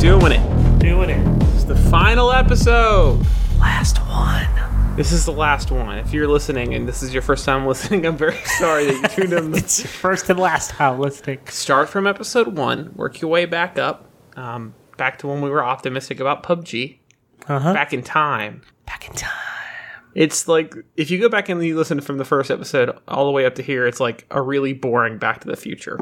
Doing it. Doing it. It's the final episode. Last one. This is the last one. If you're listening and this is your first time listening, I'm very sorry that you tuned in. It's your first and last time listening. Start from episode one, work your way back up, um, back to when we were optimistic about PUBG, Uh huh. back in time. Back in time. It's like if you go back and you listen from the first episode all the way up to here, it's like a really boring Back to the Future.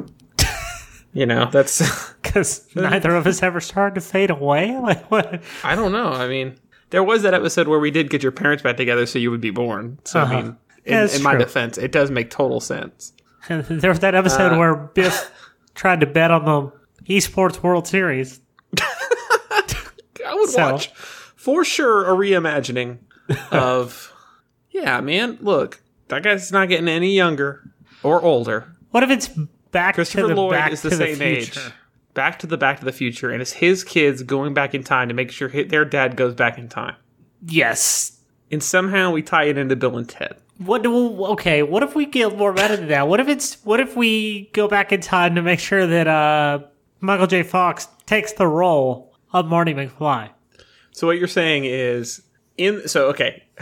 You know, that's Because neither of us ever started to fade away. Like what? I don't know. I mean, there was that episode where we did get your parents back together so you would be born. So Uh-huh. I mean, in, Yeah, in my defense, it does make total sense. there was that episode Uh. where Biff tried to bet on the esports World Series. I would So- watch for sure a reimagining of. yeah, man. Look, that guy's not getting any younger or older. What if it's back Christopher to the Lloyd back is the to same the age. future? Back to the Back to the Future, and it's his kids going back in time to make sure hi- their dad goes back in time. Yes. And somehow we tie it into Bill and Ted. What do okay? What if we get more meta than that? What if it's what if we go back in time to make sure that uh, Michael J. Fox takes the role of Marty McFly? So what you're saying is in so okay.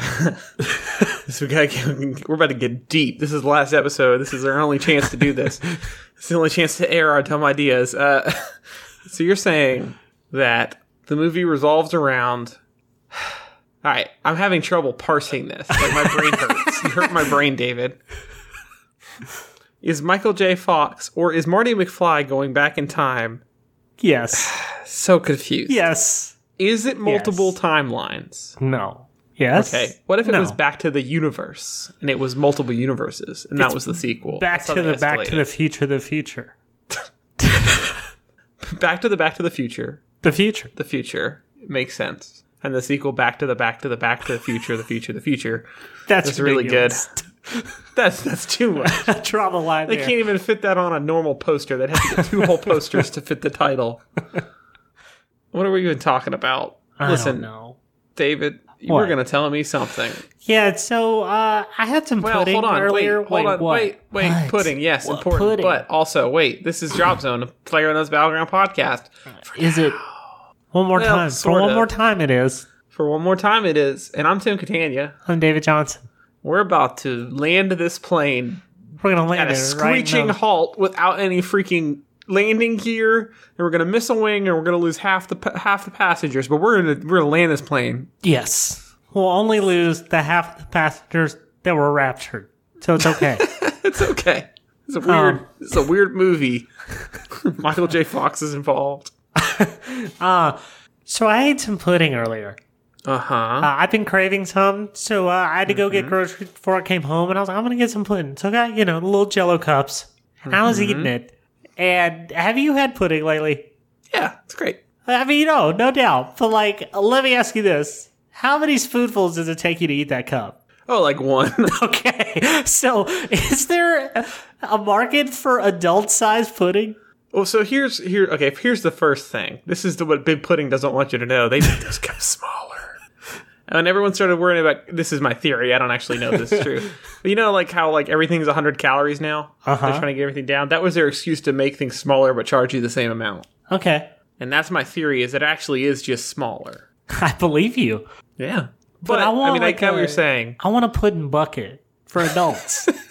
so we gotta get, we're about to get deep. This is the last episode. This is our only chance to do this. It's the only chance to air our dumb ideas. Uh, so you're saying that the movie revolves around. All right, I'm having trouble parsing this. Like my brain hurts. you hurt my brain, David. Is Michael J. Fox or is Marty McFly going back in time? Yes. So confused. Yes. Is it multiple Yes. timelines? No. Yes. Okay. What if it No. was Back to the Universe and it was multiple universes and that was the sequel? Back to the Back to the Future, the future, Back to the Back to the Future. the future. The future makes sense. And the sequel Back to the Back to the Back to the Future, the future, the future. That's, That's really good. That's that's too much. Draw the line They there. can't even fit that on a normal poster. They'd have to get two whole posters to fit the title. What are we even talking about? I Listen, don't. David, you were going to tell me something. Yeah. So uh, I had some Well, pudding hold on, earlier. wait, hold wait, on, what? wait, wait. What? Pudding, yes, What important. pudding? But also, wait, this is Drop Zone, a PlayerUnknown's Battleground podcast. Is it one more Well, time? For sorta. one more time, it is. For one more time, it is. And I'm Tim Catania. I'm David Johnson. We're about to land this plane We're gonna land at a it right screeching halt without any freaking landing here, and we're gonna miss a wing, and we're gonna lose half the half the passengers. But we're gonna we're gonna land this plane. Yes, we'll only lose the half of the passengers that were raptured, so it's okay. It's okay. It's a weird. Um. It's a weird movie. Michael J. Fox is involved. so I ate some pudding earlier. Uh huh. Uh, I've been craving some, so uh, I had to go Mm-hmm. get groceries before I came home, and I was like, I'm gonna get some pudding. So I got you know little Jello cups, and I was Mm-hmm. eating it. And have you had pudding lately? Yeah, it's great. I mean, you know, no doubt. But like, let me ask you this: How many spoonfuls does it take you to eat that cup? Oh, like one. Okay, so is there a market for adult-sized pudding? Well, so here's here. Okay, here's the first thing. This is the what Big Pudding doesn't want you to know. They make those guys smaller. And everyone started worrying about. This is my theory. I don't actually know if this is true. But you know, like how like everything's 100 calories now. Uh-huh. They're trying to get everything down. That was their excuse to make things smaller but charge you the same amount. Okay, And that's my theory. Is it actually is just smaller. I believe you. Yeah. But, I I, want, mean, like, I get what you're saying. I want a pudding bucket for adults.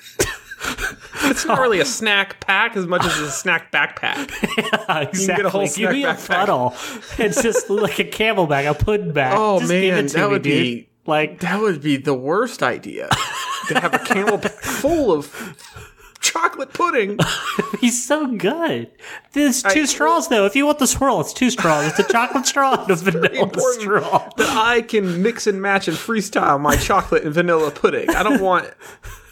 It's not really a snack pack as much as a snack backpack. exactly. a whole give me a funnel. It's just like a camel bag, a pudding bag. Oh, Just man, that me, would dude. be- like That would be the worst idea. to have a camel pack full of chocolate pudding. he's so good. There's two I- straws though. If you want the swirl, it's two straws. It's a chocolate straw and a vanilla straw. that I can mix and match and freestyle my chocolate and vanilla pudding. I don't want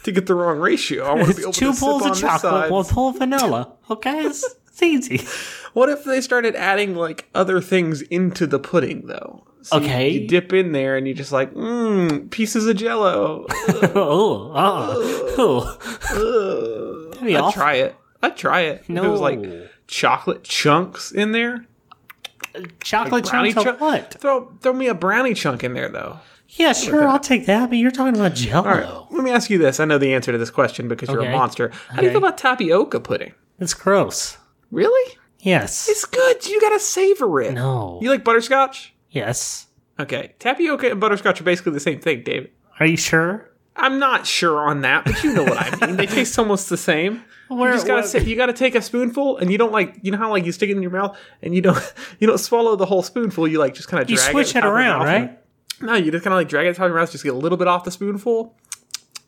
to get the wrong ratio. I want to be able two to pulls of chocolate, one pull of vanilla. Okay, it's, it's easy. What if they started adding like other things into the pudding though? So Okay. You, dip in there and you just like, mmm, pieces of jello. oh, oh, oh. I'd awful. try it. I'd try it. If it was like chocolate chunks in there. Chocolate Brownie chunks chunk- what? Throw throw me a brownie chunk in there though. Yeah, sure, I'll take that. But you're talking about Jello. All right. Let me ask you this. I know the answer to this question because you're Okay. a monster. How do you feel about tapioca pudding? It's gross. Really? Yes. It's good. You gotta savor it. no. You like butterscotch? yes. Okay, tapioca and butterscotch are basically the same thing, David. Are you sure? I'm not sure on that, but you know what I mean. They taste almost the same. Where- you just gotta say, you gotta take a spoonful, and you don't like you know how like you stick it in your mouth, and you don't you don't swallow the whole spoonful. You like just kind of You drag switch it, it top of your around, right? No, you just kind of like drag it top of your mouth, just get a little bit off the spoonful,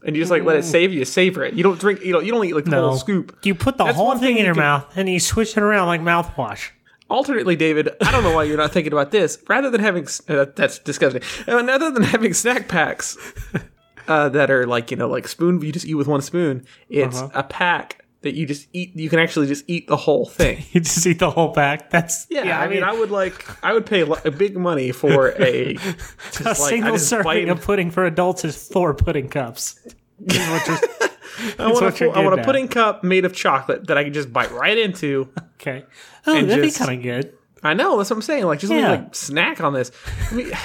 and you just like let it save you. Savor it. You don't drink. You don't. You don't eat like the No. whole scoop. You put the That's whole one thing thing in you your can- mouth and you switch it around like mouthwash. Alternately, David, I don't know why you're not thinking about this. Rather than having uh, that's disgusting. Uh, Rather than having snack packs uh, that are like you know like spoon, you just eat with one spoon. It's Uh-huh. a pack that you just eat. You can actually just eat the whole thing. You just eat the whole pack. That's Yeah, I, mean, I would like I would pay a big money for a a like, single just bite serving in- of pudding for adults is four pudding cups. Is I want, what a, you're I want a pudding cup made of chocolate that I can just bite right into. okay. Oh, And that'd just- be kind of good. I know that's what I'm saying. Like just a Yeah. little, like snack on this. I mean,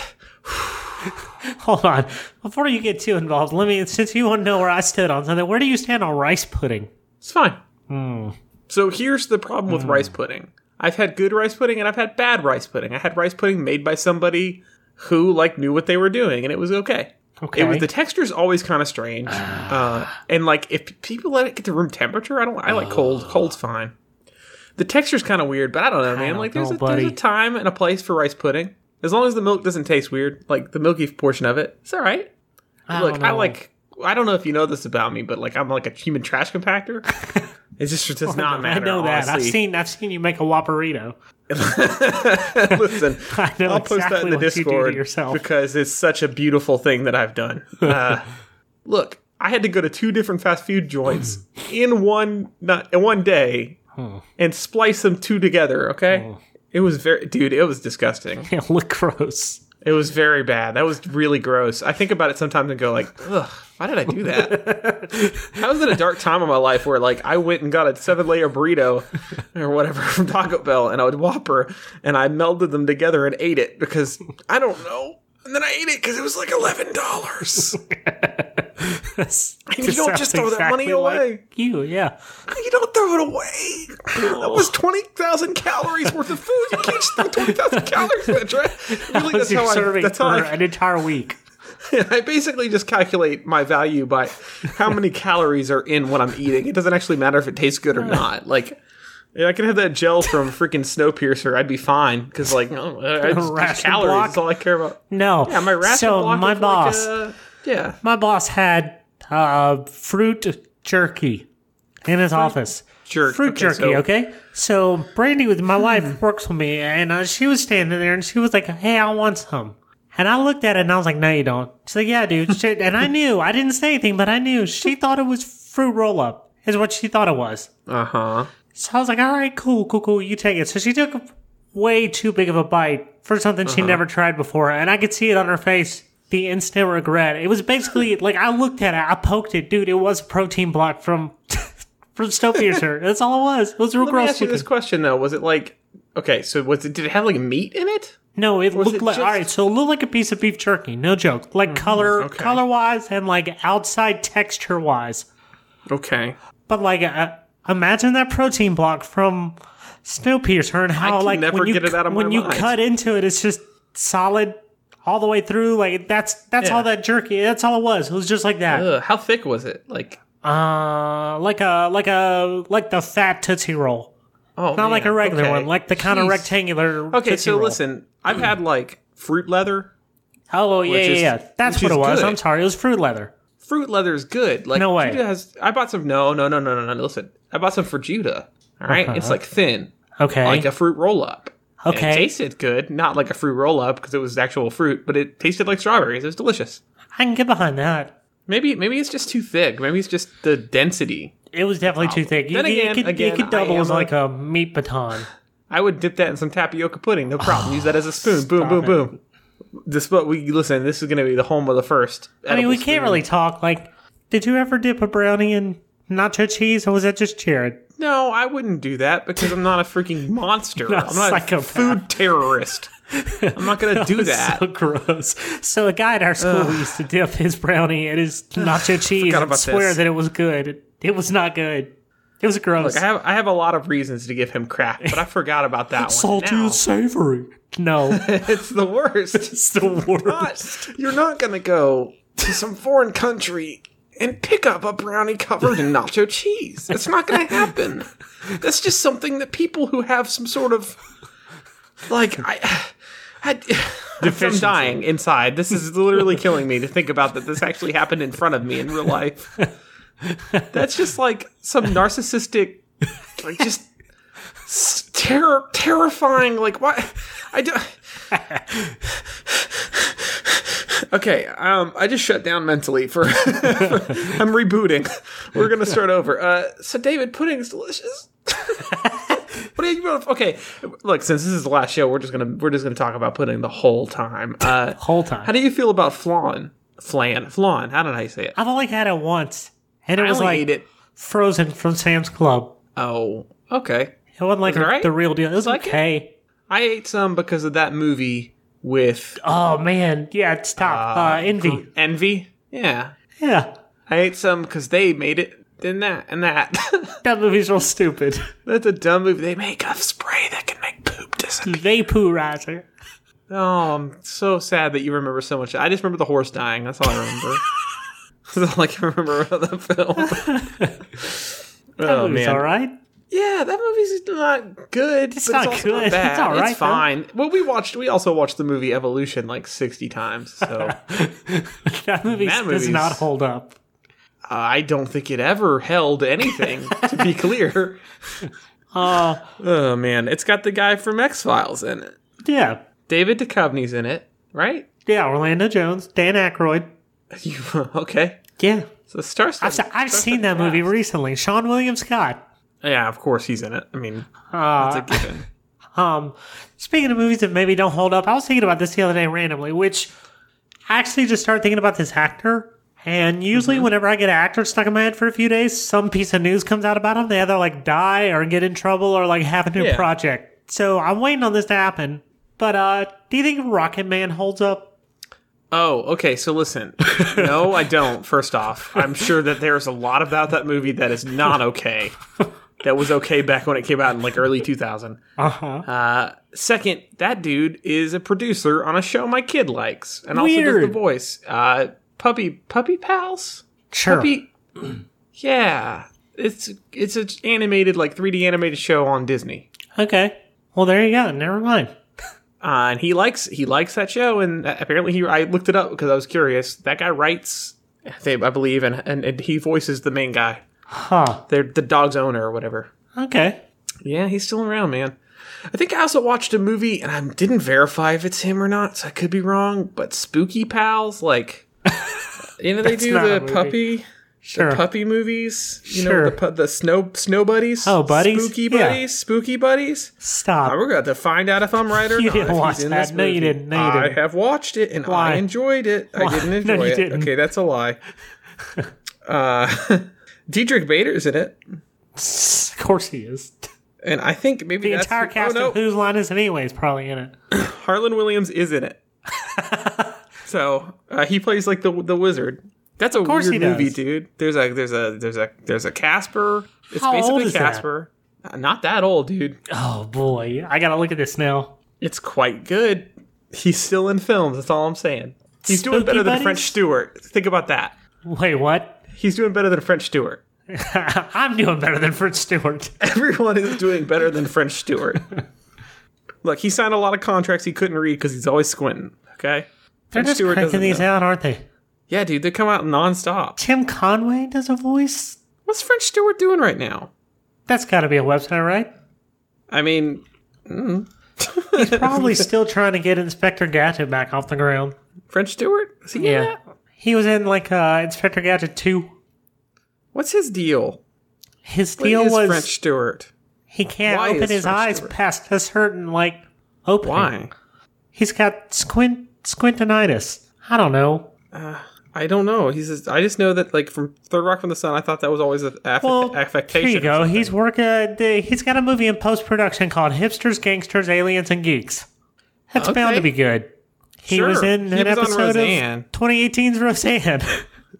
Hold on. Before you get too involved, let me, since you want to know where I stood on something, where do you stand on rice pudding? It's fine. Hmm. So here's the problem with rice pudding. I've had good rice pudding and I've had bad rice pudding. I had rice pudding made by somebody who like knew what they were doing and it was okay. Okay. It was the texture's always kind of strange, uh, and like if people let it get to room temperature, I don't. I like cold. Cold's fine. The texture's kind of weird, but I don't know, man. don't like there's know, a, there's a time and a place for rice pudding. As long as the milk doesn't taste weird, like the milky portion of it, it's all right. I Look, I like. I don't know if you know this about me, but like I'm like a human trash compactor. It just does not matter. I know that. I've seen I've seen you make a Whopperito. Listen, I know I'll post that in the you Discord yourself. because it's such a beautiful thing that I've done. Uh, look, I had to go to two different fast food joints in one not in one day and splice them two together. Okay, it was very, dude. It was disgusting. It look gross. It was very bad. That was really gross. I think about it sometimes and go like, ugh, why did I do that? I was in a dark time of my life where like I went and got a seven layer burrito or whatever from Taco Bell and I would Whopper and I melded them together and ate it because I don't know. And then I ate it because it was like eleven dollars. you don't just throw that money away. you, yeah. you don't throw it away. That was oh. twenty thousand calories worth of food. You can't just throw twenty thousand calories the trash. Really, That's that's how I. That's for how I an entire week. I basically just calculate my value by how many calories are in what I'm eating. It doesn't actually matter if it tastes good or not. Like, yeah, I can have that gel from freaking Snowpiercer. I'd be fine because, like, I just, calories. block? That's all I care about. No. Yeah, my ration so block my boss, Like, uh, yeah, my boss had uh, fruit jerky in his office. jerk. Fruit Okay, jerky, so- okay? So Brandy with my wife works with me, and uh, she was standing there, and she was like, "Hey, I want some." And I looked at it, and I was like, "No, you don't." She's like, "Yeah, dude." And I knew, I didn't say anything, but I knew she thought it was fruit roll up, is what she thought it was. Uh huh. So I was like, "All right, cool, cool, cool. You take it." So she took way too big of a bite for something Uh-huh. she never tried before, and I could see it on her face. The instant regret. It was basically like I looked at it, I poked it, dude. It was a protein block from from Snowpiercer. That's all it was. It was real Let me gross ask you this question though: Was it like okay? So was it? Did it have like meat in it? No, it looked it like just- all right. So it looked like a piece of beef jerky. No joke. Like color, okay. color wise, and like outside texture wise. Okay. But like, uh, imagine that protein block from Snowpiercer and how like never when you get it out of my when you mind. cut into it, it's just solid all the way through. Like that's that's Yeah. all that jerky. That's all it was. It was just like that. Ugh, how thick was it? Like Uh, like a like a like the fat tootsie roll, oh, not like a regular one, like the kind of rectangular. Okay, so Roll. listen, I've had like fruit leather. Oh yeah, yeah, is- yeah. That's what it was. good. I'm sorry. It was fruit leather. Fruit leather is good. Like No way. Has. I bought some. No, no, no, no, no, no. Listen, I bought some for Judah. All right? it's uh-huh. like thin, Okay. like a fruit roll up. And Okay. it tasted good, not like a fruit roll up because it was actual fruit, but it tasted like strawberries. It was delicious. I can get behind that. Maybe, maybe it's just too thick. Maybe it's just the density. It was definitely too thick. You, Then you again- could, again, you could double as like, like- a meat baton. I would dip that in some tapioca pudding. No problem. Use that as a spoon. Boom, boom, it. boom. This, but we listen. This is going to be the home of the first. I mean, we can't spoon. really talk. Like, did you ever dip a brownie in nacho cheese, or was that just Jared? No, I wouldn't do that because I'm not a freaking monster. Not I'm not psychopath. a food terrorist. I'm not going to do that. So gross. So a guy at our school used to dip his brownie in his nacho cheese and swear this. that it was good. It was not good. It was gross. Look, I have I have a lot of reasons to give him crap, but I forgot about that one. Salty and savory. No, it's the worst. it's the worst. not, you're not gonna go to some foreign country and pick up a brownie covered in nacho cheese. It's not gonna happen. That's just something that people who have some sort of like I. I I'm dying inside. This is literally killing me to think about that this actually happened in front of me in real life. That's just like some narcissistic, like just terror, terrifying. Like what? I do. Okay, um, I just shut down mentally for. I'm rebooting. We're gonna start over. Uh, so David, pudding's delicious. what are you? Okay, look. Since this is the last show, we're just gonna we're just gonna talk about pudding the whole time. Uh, Whole time. how do you feel about flan? Flan, flan. How did I say it? I've only had it once, and it I was like it. frozen from Sam's Club. Oh, okay. It wasn't like Was it alright? the real deal. It was like it? okay. I ate some because of that movie with Oh man, yeah, it's top. Uh, envy. Envy. Yeah, Yeah, I ate some because they made it. Then that and that. that movie's real stupid. That's a dumb movie. They make a spray that can make poop disappear. Vaporizer. Oh, I'm so sad that you remember so much. I just remember the horse dying. That's all I remember. That's all I can remember about the film. That oh movie's man, all right. Yeah, that movie's not good. It's not also good. Not bad. It's all right, It's though. fine. Well, we watched. We also watched the movie Evolution like sixty times. So That movie That does not hold up. I don't think it ever held anything. to be clear. Uh, Oh man, it's got the guy from X Files in it. yeah, David Duchovny's in it, right? yeah. Orlando Jones, Dan Aykroyd. You, okay. Yeah, So Star. I've, I've seen that movie recently. Seann William Scott. Yeah, of course he's in it. I mean, Uh, it's a given. Um, speaking of movies that maybe don't hold up, I was thinking about this the other day randomly, which I actually just started thinking about this actor. And usually, Mm-hmm. whenever I get an actor stuck in my head for a few days, some piece of news comes out about him. They either like die or get in trouble or like have a new Yeah. project. So I'm waiting on this to happen. But uh, do you think Rocket Man holds up? Oh, okay. So listen. No, I don't. First off, I'm sure that there's a lot about that movie that is not okay. That was okay back when it came out in like early 2000. Uh-huh. Uh, second, that dude is a producer on a show my kid likes, and also does the voice. Uh, puppy, puppy pals. Sure. Puppy. Yeah, it's it's an animated like 3D animated show on Disney. Okay. Well, there you go. Never mind. Uh, and he likes he likes that show, and apparently he I looked it up because I was curious. That guy writes, I think- I believe, and, and and he voices the main guy. Huh. They're the dog's owner or whatever. Okay. Yeah, he's still around, man. I think I also watched a movie, and I didn't verify if it's him or not, so I could be wrong. But Spooky Pals, like, you know, they do the puppy. Sure. The puppy movies, you Sure. know, the pu- the snow snow buddies. Oh, buddies? spooky Yeah. buddies, spooky buddies. Stop. We're going to find out if I'm right or You not. didn't watch that. No, you didn't. No, you I didn't. have watched it and Why? I enjoyed it. Why? I didn't No, enjoy you it. didn't. Okay, that's a lie. uh, Diedrich Bader's in it, Of course he is. and I think maybe The entire cast oh, no. of Whose Line Is It Anyway is probably in it. Harland Williams is in it. so uh, he plays like the the wizard. That's a course weird he movie, does. dude. There's a there's a there's a there's a Casper. It's How old basically is that? Casper. Uh, Not that old, dude. Oh boy, I gotta look at this now. It's quite good. He's still in films. That's all I'm saying. He's doing Spooky better than French Stewart. Think about that. Wait, what? He's doing better than French Stewart. I'm doing better than French Stewart. Everyone is doing better than French Stewart. Look, he signed a lot of contracts he couldn't read because he's always squinting. Okay. They're French just Stewart cranking these know. out, aren't they? Yeah, dude, they come out nonstop. Tim Conway does a voice. What's French Stewart doing right now? That's got to be a website, right? I mean, mm. He's probably still trying to get Inspector Gadget back off the ground. French Stewart? Is he Yeah, that? He was in like uh, Inspector Gadget two. What's his deal? His deal was French Stewart? he can't Why open his French eyes Stewart? past a certain like opening. Why? He's got squint squintinitis. I don't know. I don't know. He's. Just, I just know that like from Third Rock from the Sun, I thought that was always an aff- Well, affectation. here you go. He's working. Uh, he's got a movie in post production called Hipsters, Gangsters, Aliens, and Geeks. That's bound to be good. He Sure. was in He an was episode Roseanne. of 2018's Roseanne.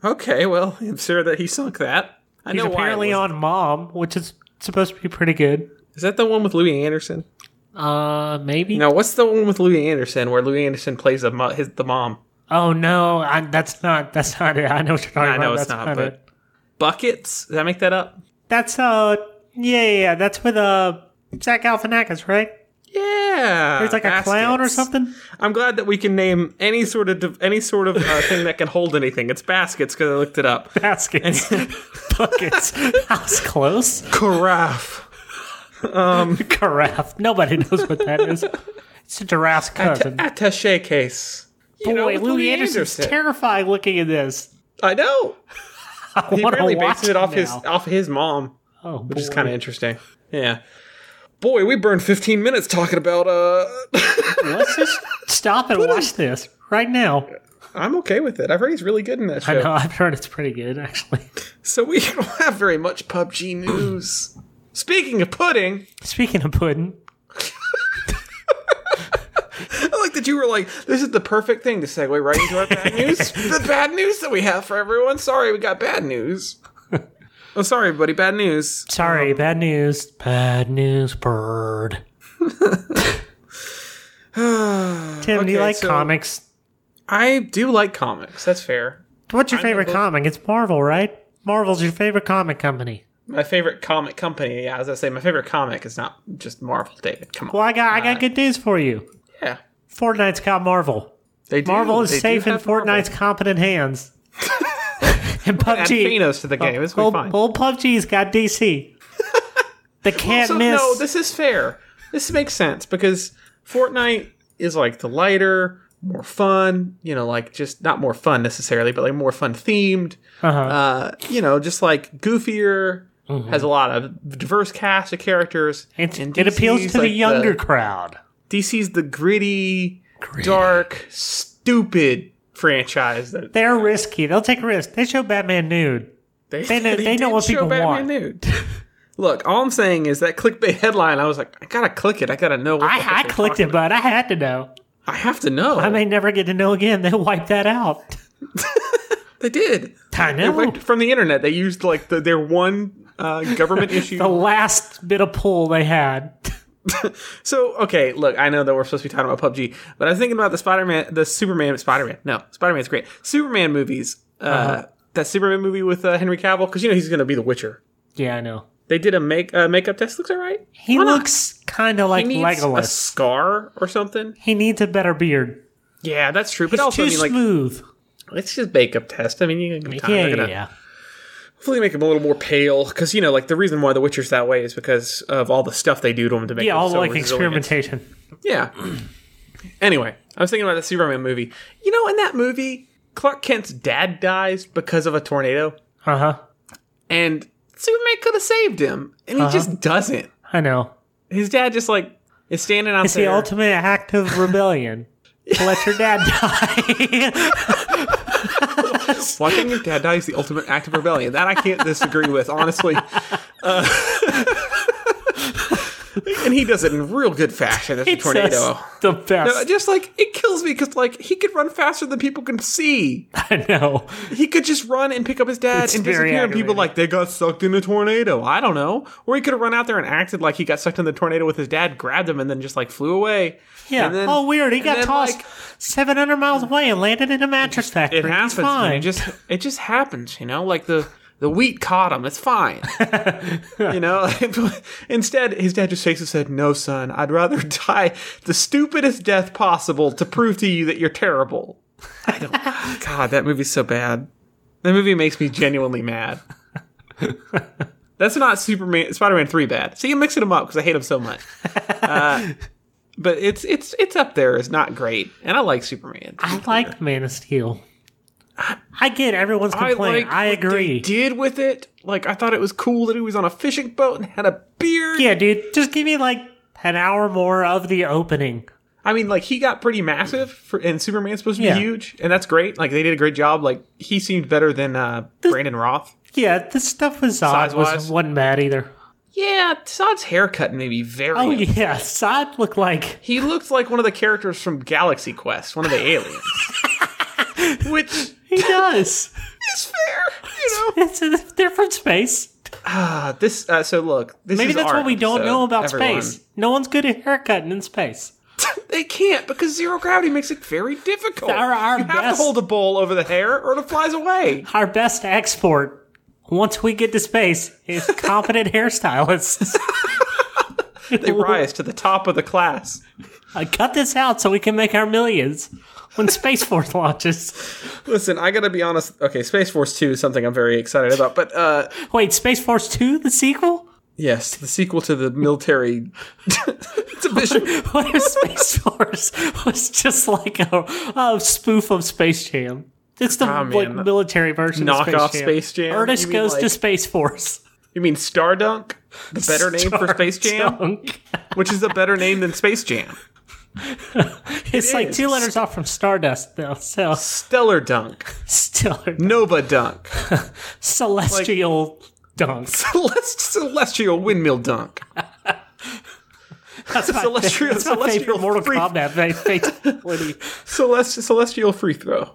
Okay, well, I'm sure that he sunk that. I He's know apparently on Mom, which is supposed to be pretty good. Is that the one with Louie Anderson? Uh, maybe. No, what's the one with Louie Anderson where Louie Anderson plays the mo- his the mom? Oh no, I, that's not. That's not it. I know what you're talking I know about. it's that's not, but it. buckets. Did I make that up? That's uh, yeah, yeah, yeah. That's with uh, Zach Galifianakis, right? Yeah, There's like a clown or something. I'm glad that we can name any sort of any sort of uh, thing that can hold anything. It's baskets because I looked it up. Baskets, buckets. Was close. Carafe. Um, carafe. Nobody knows what that is. It's a giraffe's cousin. attache case. You Boy, with Louie Anderson's terrifying looking at this. I know. I He apparently bases it off his off his mom, Oh, which is kind of interesting. Yeah. Boy, we burned 15 minutes talking about uh Let's just stop and watch this right now. I'm okay with it. I've heard he's really good in that I know. I've heard it's pretty good, actually. So we don't have very much PUBG news. Speaking of pudding, Speaking of pudding, I like that you were like, this is the perfect thing to segue right into our bad news. the bad news that we have for everyone. Sorry, we got bad news. Oh, sorry, everybody. Bad news. sorry, um, bad news. Bad news, bird. Tim, do you like so- comics? I do like comics. That's fair. What's your I'm favorite comic? It's Marvel, right? Marvel's your favorite comic company. My favorite comic company. Yeah, as I say, my favorite comic is not just Marvel. David, come on. Well, I got I got uh, good news for you. Yeah, Fortnite's got Marvel. they do. Marvel is They safe in have Marvel. Fortnite's competent hands. and Add PUBG. Thanos to the game. It's old, fine. old PUBG's got DC. They can't So, miss. no, this is fair. This makes sense because Fortnite is like the lighter, more fun. You know, like just not more fun necessarily, but like more fun themed. uh-huh. Uh, you know, just like goofier. Has a lot of diverse cast of characters. It, it appeals to the like younger crowd. DC's the gritty, dark, stupid franchise that They're risky. They'll take a risk. They show Batman nude. they, They know- they know did what show people Batman want. Nude. Look, all I'm saying is that clickbait headline. I was like, I gotta click it. I gotta know. I, I clicked it, but I had to know. I have to know. I may never get to know again. They'll wipe that out. they did. I They know. wiped from the internet. They used like the, their one uh, government issue. The last bit of pull they had. So okay, look, I know that we're supposed to be talking about PUBG, but I was thinking about the Spider-Man, the Superman, Spider-Man. No, Spider-Man's great. Superman movies. Uh, Uh-huh. That Superman movie with uh, Henry Cavill, because you know he's going to be the Witcher. Yeah, I know. They did a make uh, makeup test. Looks alright. He Why looks kind of like He needs a scar or something. he needs a better beard. Yeah, that's true. But It's also, too I mean, like, smooth. it's just makeup test. I mean, you can time. Yeah, yeah, yeah. Hopefully make him a little more pale, because you know, like the reason why the Witcher's that way is because of all the stuff they do to him to make Yeah, him all so like resilient. experimentation. Yeah. anyway, I was thinking about the Superman movie. You know, in that movie, Clark Kent's dad dies because of a tornado, Uh huh. and Superman could have saved him, and he Uh-huh. just doesn't. I know. His dad just like is standing out It's the ultimate act of rebellion. to let your dad die. Watching your dad die is the ultimate act of rebellion. That I can't disagree with, honestly. Uh, and he does it in real good fashion as a tornado. just the best. No, just like it kills me because like he could run faster than people can see. I know. He could just run and pick up his dad It's and disappear, and people like they got sucked in a tornado. I don't know, or he could have run out there and acted like he got sucked in the tornado with his dad, grabbed him, and then just like flew away. Yeah. Then- oh, weird. He got then, tossed like, 700 miles away and landed in a mattress factory. it happens. It just it just happens. You know, like the the wheat caught him. It's fine. you know. Instead, his dad just shakes his head. No, son. I'd rather die the stupidest death possible to prove to you that you're terrible. I don't. God, that movie's so bad. That movie makes me genuinely mad. That's not Superman, Spider-Man three bad. See, I'm mixing them up because I hate them so much. Uh, but it's it's it's up there. It's not great, and I like Superman. I like Man of Steel. I get everyone's I complaining. like I, agree. did with it. Like I thought it was cool that he was on a fishing boat and had a beard. Yeah, dude. Just give me like an hour more of the opening. I mean, like he got pretty massive, for, and Superman's supposed to be Yeah. huge, and that's great. Like they did a great job. Like he seemed better than uh, Brandon Routh. Yeah, the stuff with Zod was, wasn't bad either. Yeah, Zod's haircut made me very. Oh yeah, Zod looked like He looked like one of the characters from Galaxy Quest, one of the aliens. Which he does. It's fair. You know. It's a different space. Ah, this. Uh, so look, this Maybe is that's our what we don't episode, know about everyone. space. No one's good at haircutting in space. They can't because zero gravity makes it very difficult. Our- our you have best- to hold a bowl over the hair, or it flies away. Our best export, once we get to space, is competent hairstylists. They rise to the top of the class. I cut this out so we can make our millions when Space Force launches. Listen, I gotta be honest. Okay, Space Force Two is something I'm very excited about, but uh, Wait, Space Force 2, the sequel? yes, the sequel to the military division. What if Space Force was just like a, a spoof of Space Jam? It's the Ah, like, military version of Knockoff Space Jam. Space Jam? Ernest goes to Space Force. You mean Stardunk, the better name for Space Jam, Dunk. which is a better name than Space Jam. It's like is. two letters off from Stardust, though. So, Stellar Dunk, still Nova Dunk, celestial dunk. Celest- Celestial Windmill Dunk. That's my, Celestial- that's my celestial favorite Mortal free- Kombat fatality. Celest- celestial free throw.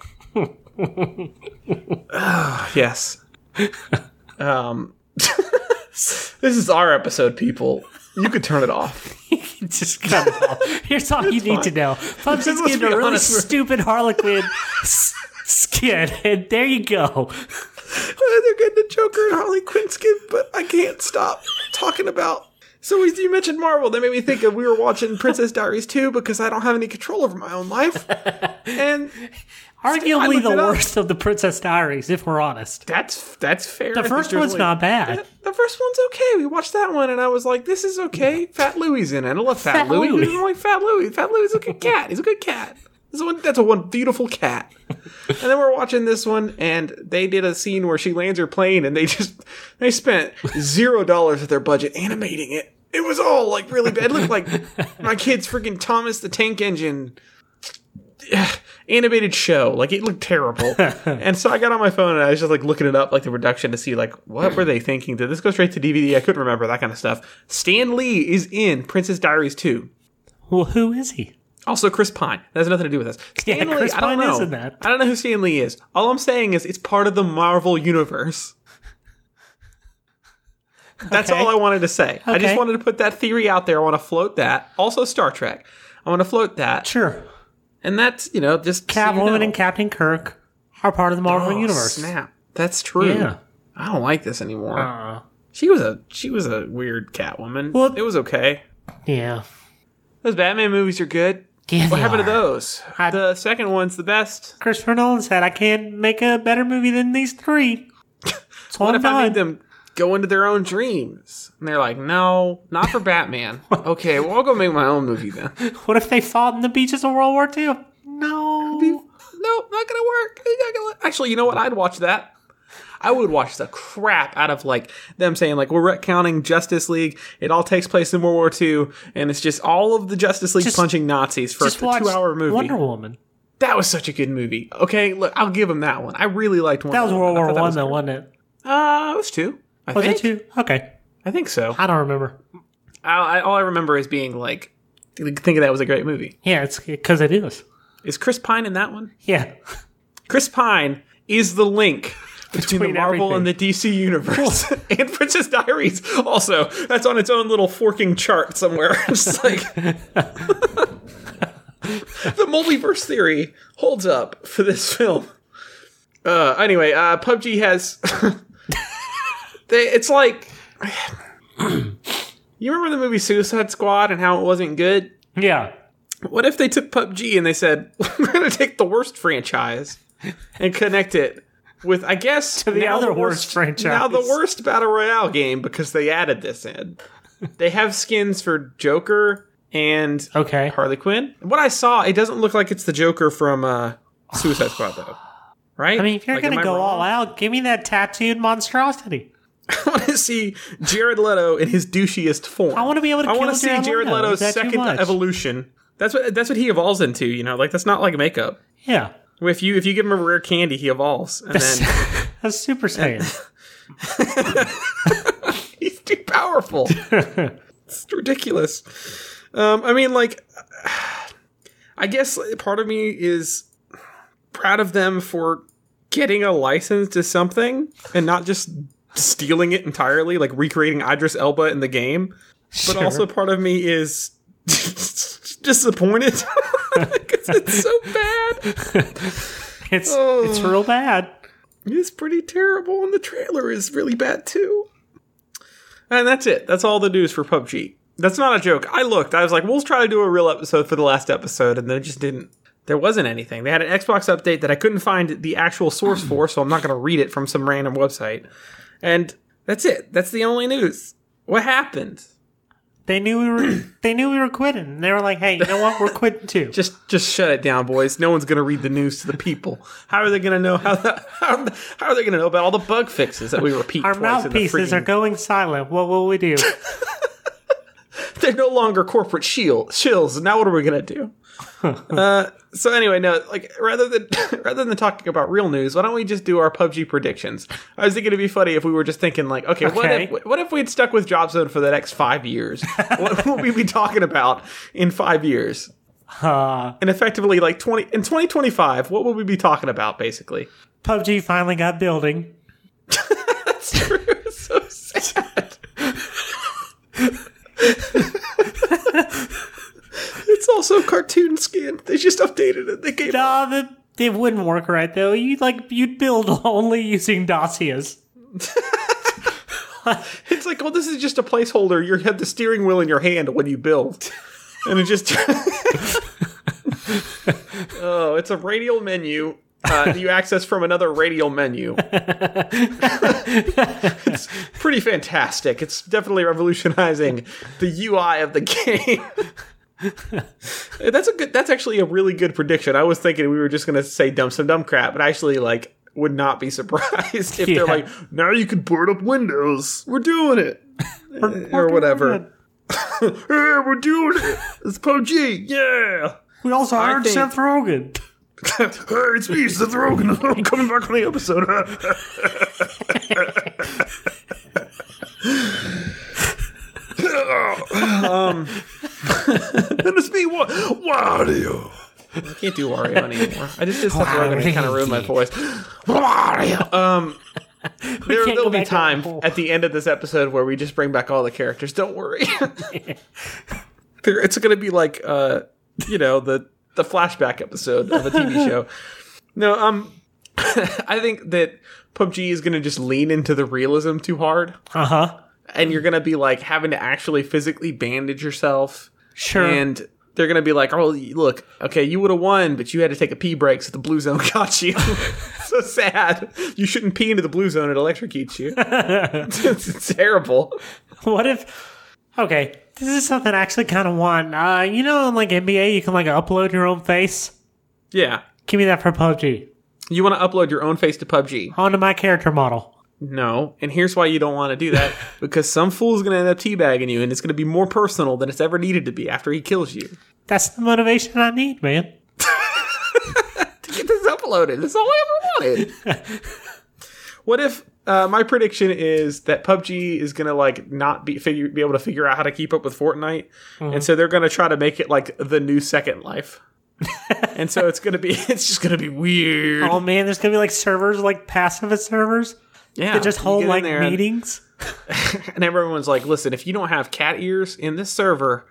Ah, yes. Um, this is our episode, people. You could turn it off. Just cut it off. Here's all you need to know. Let's getting a really stupid Harlequin s- skin, and there you go. They're getting a Joker and Harley Quinn skin, but I can't stop talking about. So you mentioned Marvel, that made me think of we were watching Princess Diaries 2 because I don't have any control over my own life. And Arguably the worst of the Princess Diaries, if we're honest. that's that's fair. The first one's not bad. The first one's okay. We watched that one, and I was like, "This is okay." Fat Louie's in it. I love Fat, Fat Louie. Louie. I like Fat Louie. Fat Louie's a good cat. He's a good cat. This one, that's a one beautiful cat. and then we're watching this one, and they did a scene where she lands her plane, and they just they spent zero dollars of their budget animating it. It was all like really bad. It looked like my kid's freaking Thomas the Tank Engine animated show. Like it looked terrible. and so I got on my phone and I was just like looking it up, like the reduction to see like what were they thinking? Did this go straight to DVD? I couldn't remember that kind of stuff. Stan Lee is in Princess Diaries 2. Well, who is he? Also, Chris Pine. That has nothing to do with this. Stan Yeah, Lee, Chris I don't Pine know. is in that. I don't know who Stan Lee is. All I'm saying is it's part of the Marvel universe. That's Okay. all I wanted to say. I just wanted to put that theory out there. I want to float that. Also, Star Trek. I want to float that. Sure. And that's, you know, just. so you Catwoman know. and Captain Kirk are part of the Marvel Oh, universe. Snap. That's true. Yeah. I don't like this anymore. Uh, she was a she was a weird Catwoman. Well- it was okay. yeah. Those Batman movies are good. Yeah, What happened to those? I- the second one's the best. Christopher Nolan said, I can't make a better movie than these three. What if I made them go into their own dreams? And they're like, no, not for Batman. okay, well, I'll go make my own movie then. What if they fought in the beaches of World War II? No. no, not gonna work. Not gonna- Actually, you know what? I'd watch that. I would watch the crap out of like them saying like we're retcounting Justice League. It all takes place in World War II, and it's just all of the Justice League Just- punching Nazis for a two-hour movie. Wonder Woman. That was such a good movie. Okay, look, I'll give him that one. I really liked Wonder That was World War One, though, wasn't it? Uh, it was two. I Was think. it two? Okay. I think so. I don't remember. I, I, all I remember is being like, thinking that was a great movie. Yeah, it's because it is. Is Chris Pine in that one? Yeah. Chris Pine is the link between, Between the Marvel everything. and the DC universe and Princess Diaries. Also, that's on its own little forking chart somewhere. It's like the multiverse theory holds up for this film. Uh, anyway, uh, PUBG has. They, it's like. you remember the movie Suicide Squad and how it wasn't good? Yeah. What if they took PUBG and they said, we're going to take the worst franchise and connect it with, I guess, to the other worst franchise. Now the worst battle royale game because they added this in. they have skins for Joker and Okay. Harley Quinn. What I saw, it doesn't look like it's the Joker from uh, Suicide Squad, though. Right? I mean, if you're Like, gonna go wrong? all out, give me that tattooed monstrosity. I want to see Jared Leto in his douchiest form. I want to be able to I want to see Jared Jared Leto. Leto's Is that too second evolution. That's what that's what he evolves into. You know, like that's not like makeup. Yeah. If you if you give him a rare candy, he evolves, and then That's Super Saiyan. he's too powerful. it's ridiculous. Um, I mean, like, I guess part of me is proud of them for getting a license to something and not just stealing it entirely, like recreating Idris Elba in the game. But also part of me is disappointed because it's so bad. It's Oh. it's real bad. It's pretty terrible, and the trailer is really bad too. And that's it. That's all the news for PUBG. That's not a joke. I looked. I was like, we'll try to do a real episode for the last episode, and then it just didn't. There wasn't anything. They had an Xbox update that I couldn't find the actual source for, so I'm not going to read it from some random website. And that's it. That's the only news. What happened? They knew we were they knew we were quitting. And They were like, "Hey, you know what? We're quitting too." Just, just shut it down, boys. No one's going to read the news to the people. How are they going to know how? The, how, how are they to know about all the bug fixes that we repeat? Our twice in the mouthpieces freaking- are going silent. What will we do? they're no longer corporate shield shills. Now what are we gonna do? uh, so anyway, no, like rather than rather than talking about real news, why don't we just do our PUBG predictions? I was thinking it'd be funny if we were just thinking like, okay, what if what if we'd stuck with Drop Zone for the next five years? what would we be talking about in five years? Uh, And effectively, like twenty in twenty twenty five, what would we be talking about basically? PUBG finally got building. That's true. It's so sad. It's also cartoon skin. They just updated it. They gave Nah, that it wouldn't work right though. You like you'd build only using Dacias. It's like, well, this is just a placeholder. You have the steering wheel in your hand when you build, and it just. oh, it's a radial menu. Uh, you access from another radial menu. it's pretty fantastic. It's definitely revolutionizing the UI of the game. that's a good. That's actually a really good prediction. I was thinking we were just gonna say dumb some dumb crap, but I actually like would not be surprised if Yeah. they're like, now you can board up Windows. We're doing it, or whatever. hey, we're doing it. It's PUBG. Yeah. We also hired think- Seth Rogen. hey, it's me, Seth Rogen. I'm coming back on the episode. um, and it's me, Wa- Wario. I can't do Wario anymore. I just did Seth Rogen and it kind of ruined my voice. Wario. Um, there, there'll be back down the time hole. at the end of this episode where we just bring back all the characters. Don't worry. It's going to be like, uh, you know, the the flashback episode of a TV show. No, um, I think that PUBG is going to just lean into the realism too hard, Uh huh. And you're going to be like having to actually physically bandage yourself, Sure. and they're going to be like, "Oh, look, okay, you would have won, but you had to take a pee break, so the blue zone got you." so sad. You shouldn't pee into the blue zone; it electrocutes you. it's, it's terrible. What if? Okay, this is something I actually kind of want. Uh, you know, in like NBA, you can like upload your own face. Yeah, Give me that for PUBG you want to upload your own face to PUBG. onto my character model. No, and here's why you don't want to do that because some fool's going to end up teabagging you, and it's going to be more personal than it's ever needed to be after he kills you. That's the motivation I need, man. To get this uploaded, that's all I ever wanted. what if uh, my prediction is that PUBG is going to like not be figure be able to figure out how to keep up with Fortnite, and so they're going to try to make it like the new Second Life. and so it's gonna be it's just gonna be weird. Oh man, there's gonna be like servers, like passive servers yeah, that just you hold like there and- meetings. and everyone's like, listen, if you don't have cat ears in this server,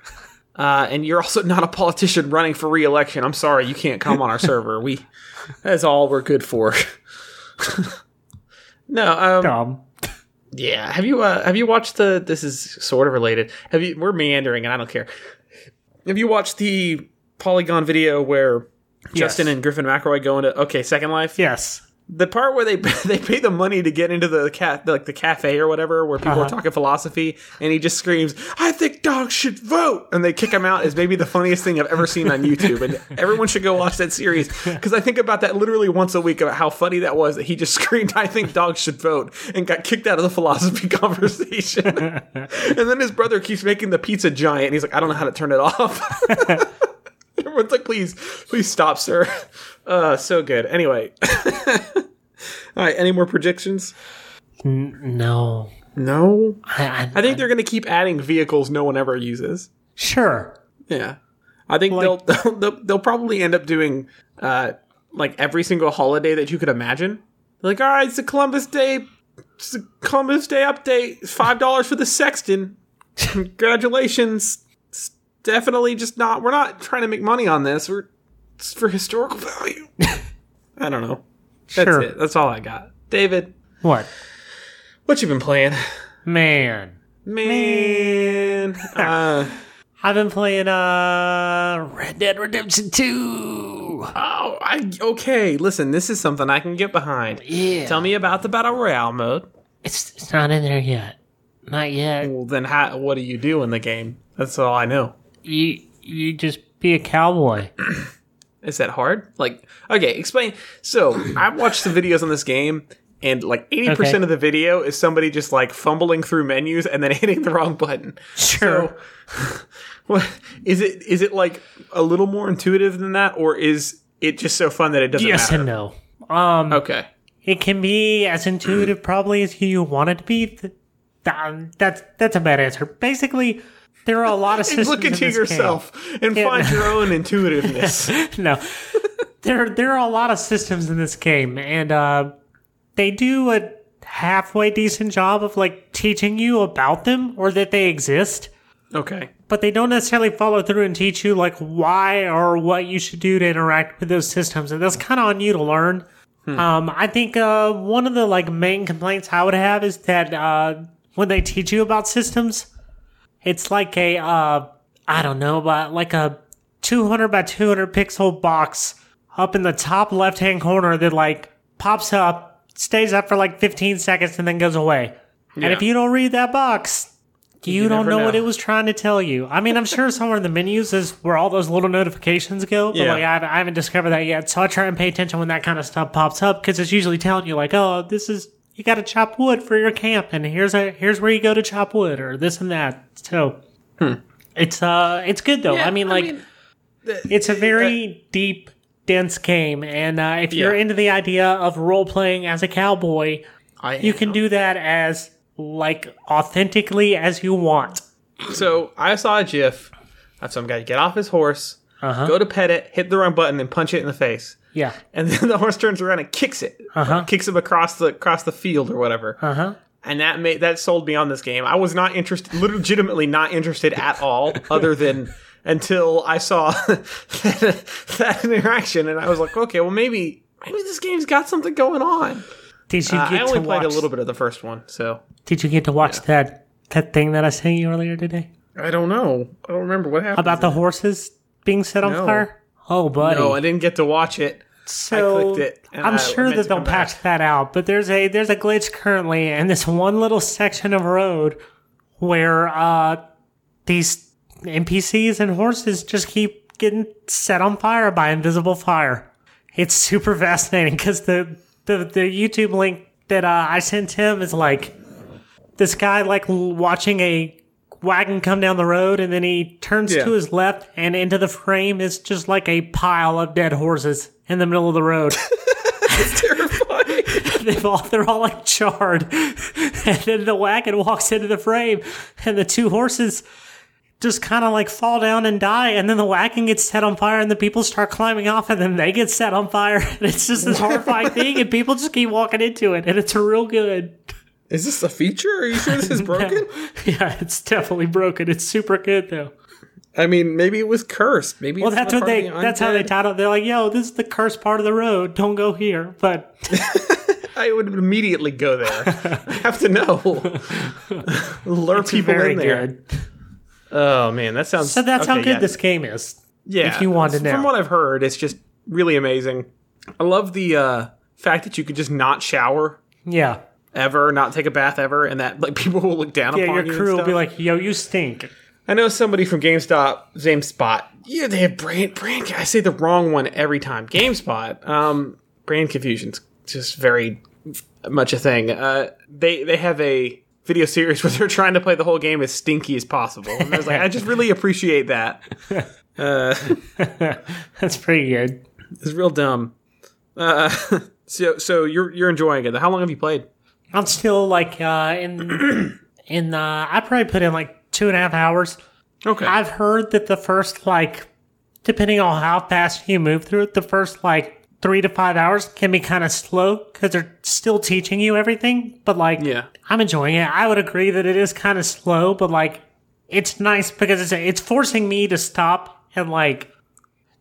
uh, and you're also not a politician running for re-election, I'm sorry, you can't come on our server. We that's all we're good for. no, um, Dumb. yeah. Have you uh, have you watched the? This is sort of related. Have you? We're meandering, and I don't care. Have you watched the Polygon video where Justin and Griffin McElroy go into okay Second Life? Yes. The part where they they pay the money to get into the cat like the cafe or whatever where people are uh-huh. talking philosophy and he just screams i think dogs should vote! And they kick him out. Is maybe the funniest thing i've ever seen on youtube and everyone should go watch that series. Because i think about that literally once a week about how funny that was that he just screamed i think dogs should vote! and got kicked out of the philosophy conversation. And then his brother keeps making the pizza giant and he's like i don't know how to turn it off Everyone's like, please, please stop, sir. Uh, so good. Anyway. All right, any more predictions? No. No. I, I, I think they're going to keep adding vehicles no one ever uses. sure. Yeah. I think they'll, they'll they'll they'll probably end up doing uh like every single holiday that you could imagine. They're like, all right, it's a Columbus Day, it's a Columbus Day update. It's five dollars for the sexton. Congratulations. Definitely just not. We're not trying to make money on this. We're it's for historical value. I don't know. That's Sure. it. That's all I got. David, What? what you been playing? Man. Man, uh, I've been playing uh Red Dead Redemption 2. oh, I okay. Listen, this is something I can get behind. Yeah. Tell me about the battle royale mode. It's it's not in there yet. Not yet. Well, then, how, what do you do in the game? That's all I know. You you just be a cowboy. Is that hard? Like, okay, explain. So, I've watched some videos on this game, and like 80% Okay. of the video is somebody just like fumbling through menus and then hitting the wrong button. Sure. So, what is it? Is it like a little more intuitive than that, or is it just so fun that it doesn't matter? yes matter? and no. Um Okay. it can be as intuitive probably as you want it to be. Th- that's that's a bad answer. Basically, there are a lot of systems. Look in into yourself and Yeah. find your own intuitiveness. No, there there are a lot of systems in this game, and uh, they do a halfway decent job of like teaching you about them or that they exist. okay. but they don't necessarily follow through and teach you like why or what you should do to interact with those systems and that's kind of on you to learn um, i think uh, one of the like main complaints i would have is that uh, when they teach you about systems it's like a uh, i don't know but like a 200 by 200 pixel box up in the top left hand corner that like pops up stays up for like 15 seconds and then goes away and if you don't read that box you, You don't never know, what it was trying to tell you. I mean, I'm sure somewhere in the menus is where all those little notifications go, but Yeah. like I I haven't discovered that yet. So I try and pay attention when that kind of stuff pops up because it's usually telling you like, oh, this is you got to chop wood for your camp, and here's a here's where you go to chop wood or this and that. So it's uh it's good though. Hmm. Yeah, I mean, like it's a very deep, dense game, and uh, if you're Yeah. into the idea of role playing as a cowboy, I you can do that as like authentically as you want. So I saw a GIF of some guy get off his horse, Uh-huh. go to pet it, hit the wrong button, and punch it in the face. Yeah. And then the horse turns around and kicks it, Uh-huh. kicks him across the across the field or whatever. Uh huh. And that made that sold me on this game. I was not interested, legitimately not interested at all, other than until I saw that, that interaction, and I was like, okay, well maybe maybe this game's got something going on. Did you get Uh, get I only played watch? a little bit of the first one, so Did you get to watch that that thing that I sent you earlier today I don't know. I don't remember what happened. about the horses being set on No. fire? Oh, buddy. no, I didn't get to watch it. So clicked it, and I'm I sure that they'll come back. patch that out, but there's a there's a glitch currently in this one little section of road where uh these NPCs and horses just keep getting set on fire by invisible fire. It's super fascinating because the, the the YouTube link that uh, I sent him is like this guy like watching a wagon come down the road and then he turns Yeah. to his left and into the frame is just like a pile of dead horses in the middle of the road. It's terrifying. They've all they're all like charred. And then the wagon walks into the frame and the two horses just kind of like fall down and die and then the wagon gets set on fire and the people start climbing off and then they get set on fire and it's just this horrifying thing and people just keep walking into it and it's real good Is this a feature? Are you sure this is broken? yeah it's definitely broken it's super good though I mean, maybe it was cursed. Maybe well it's that's what part of they the that's how they titled it. they're like yo this is the cursed part of the road don't go here but I would immediately go there. I have to know. Lure people very in there. good Oh man, that sounds. so that's how good yeah. this game is Yeah, if you want to know. From what I've heard, it's just really amazing. I love the uh, fact that you could just not shower yeah ever, not take a bath ever, and that like people will look down yeah upon your you. and crew will be like yo you stink I know somebody from GameStop, GameSpot. Yeah, they have brand brand. I say the wrong one every time. GameSpot. Um, brand confusion's just very much a thing. Uh, they they have a video series where they're trying to play the whole game as stinky as possible. And I was like, I just really appreciate that. Uh, That's pretty good. it's real dumb. Uh, so so you're you're enjoying it. How long have you played? I'm still like uh, in in uh, I probably put in like two and a half hours. Okay. I've heard that the first like, depending on how fast you move through it, the first like three to five hours can be kind of slow because they're still teaching you everything. But like, Yeah. I'm enjoying it. I would agree that it is kind of slow, but like, it's nice because it's it's forcing me to stop and like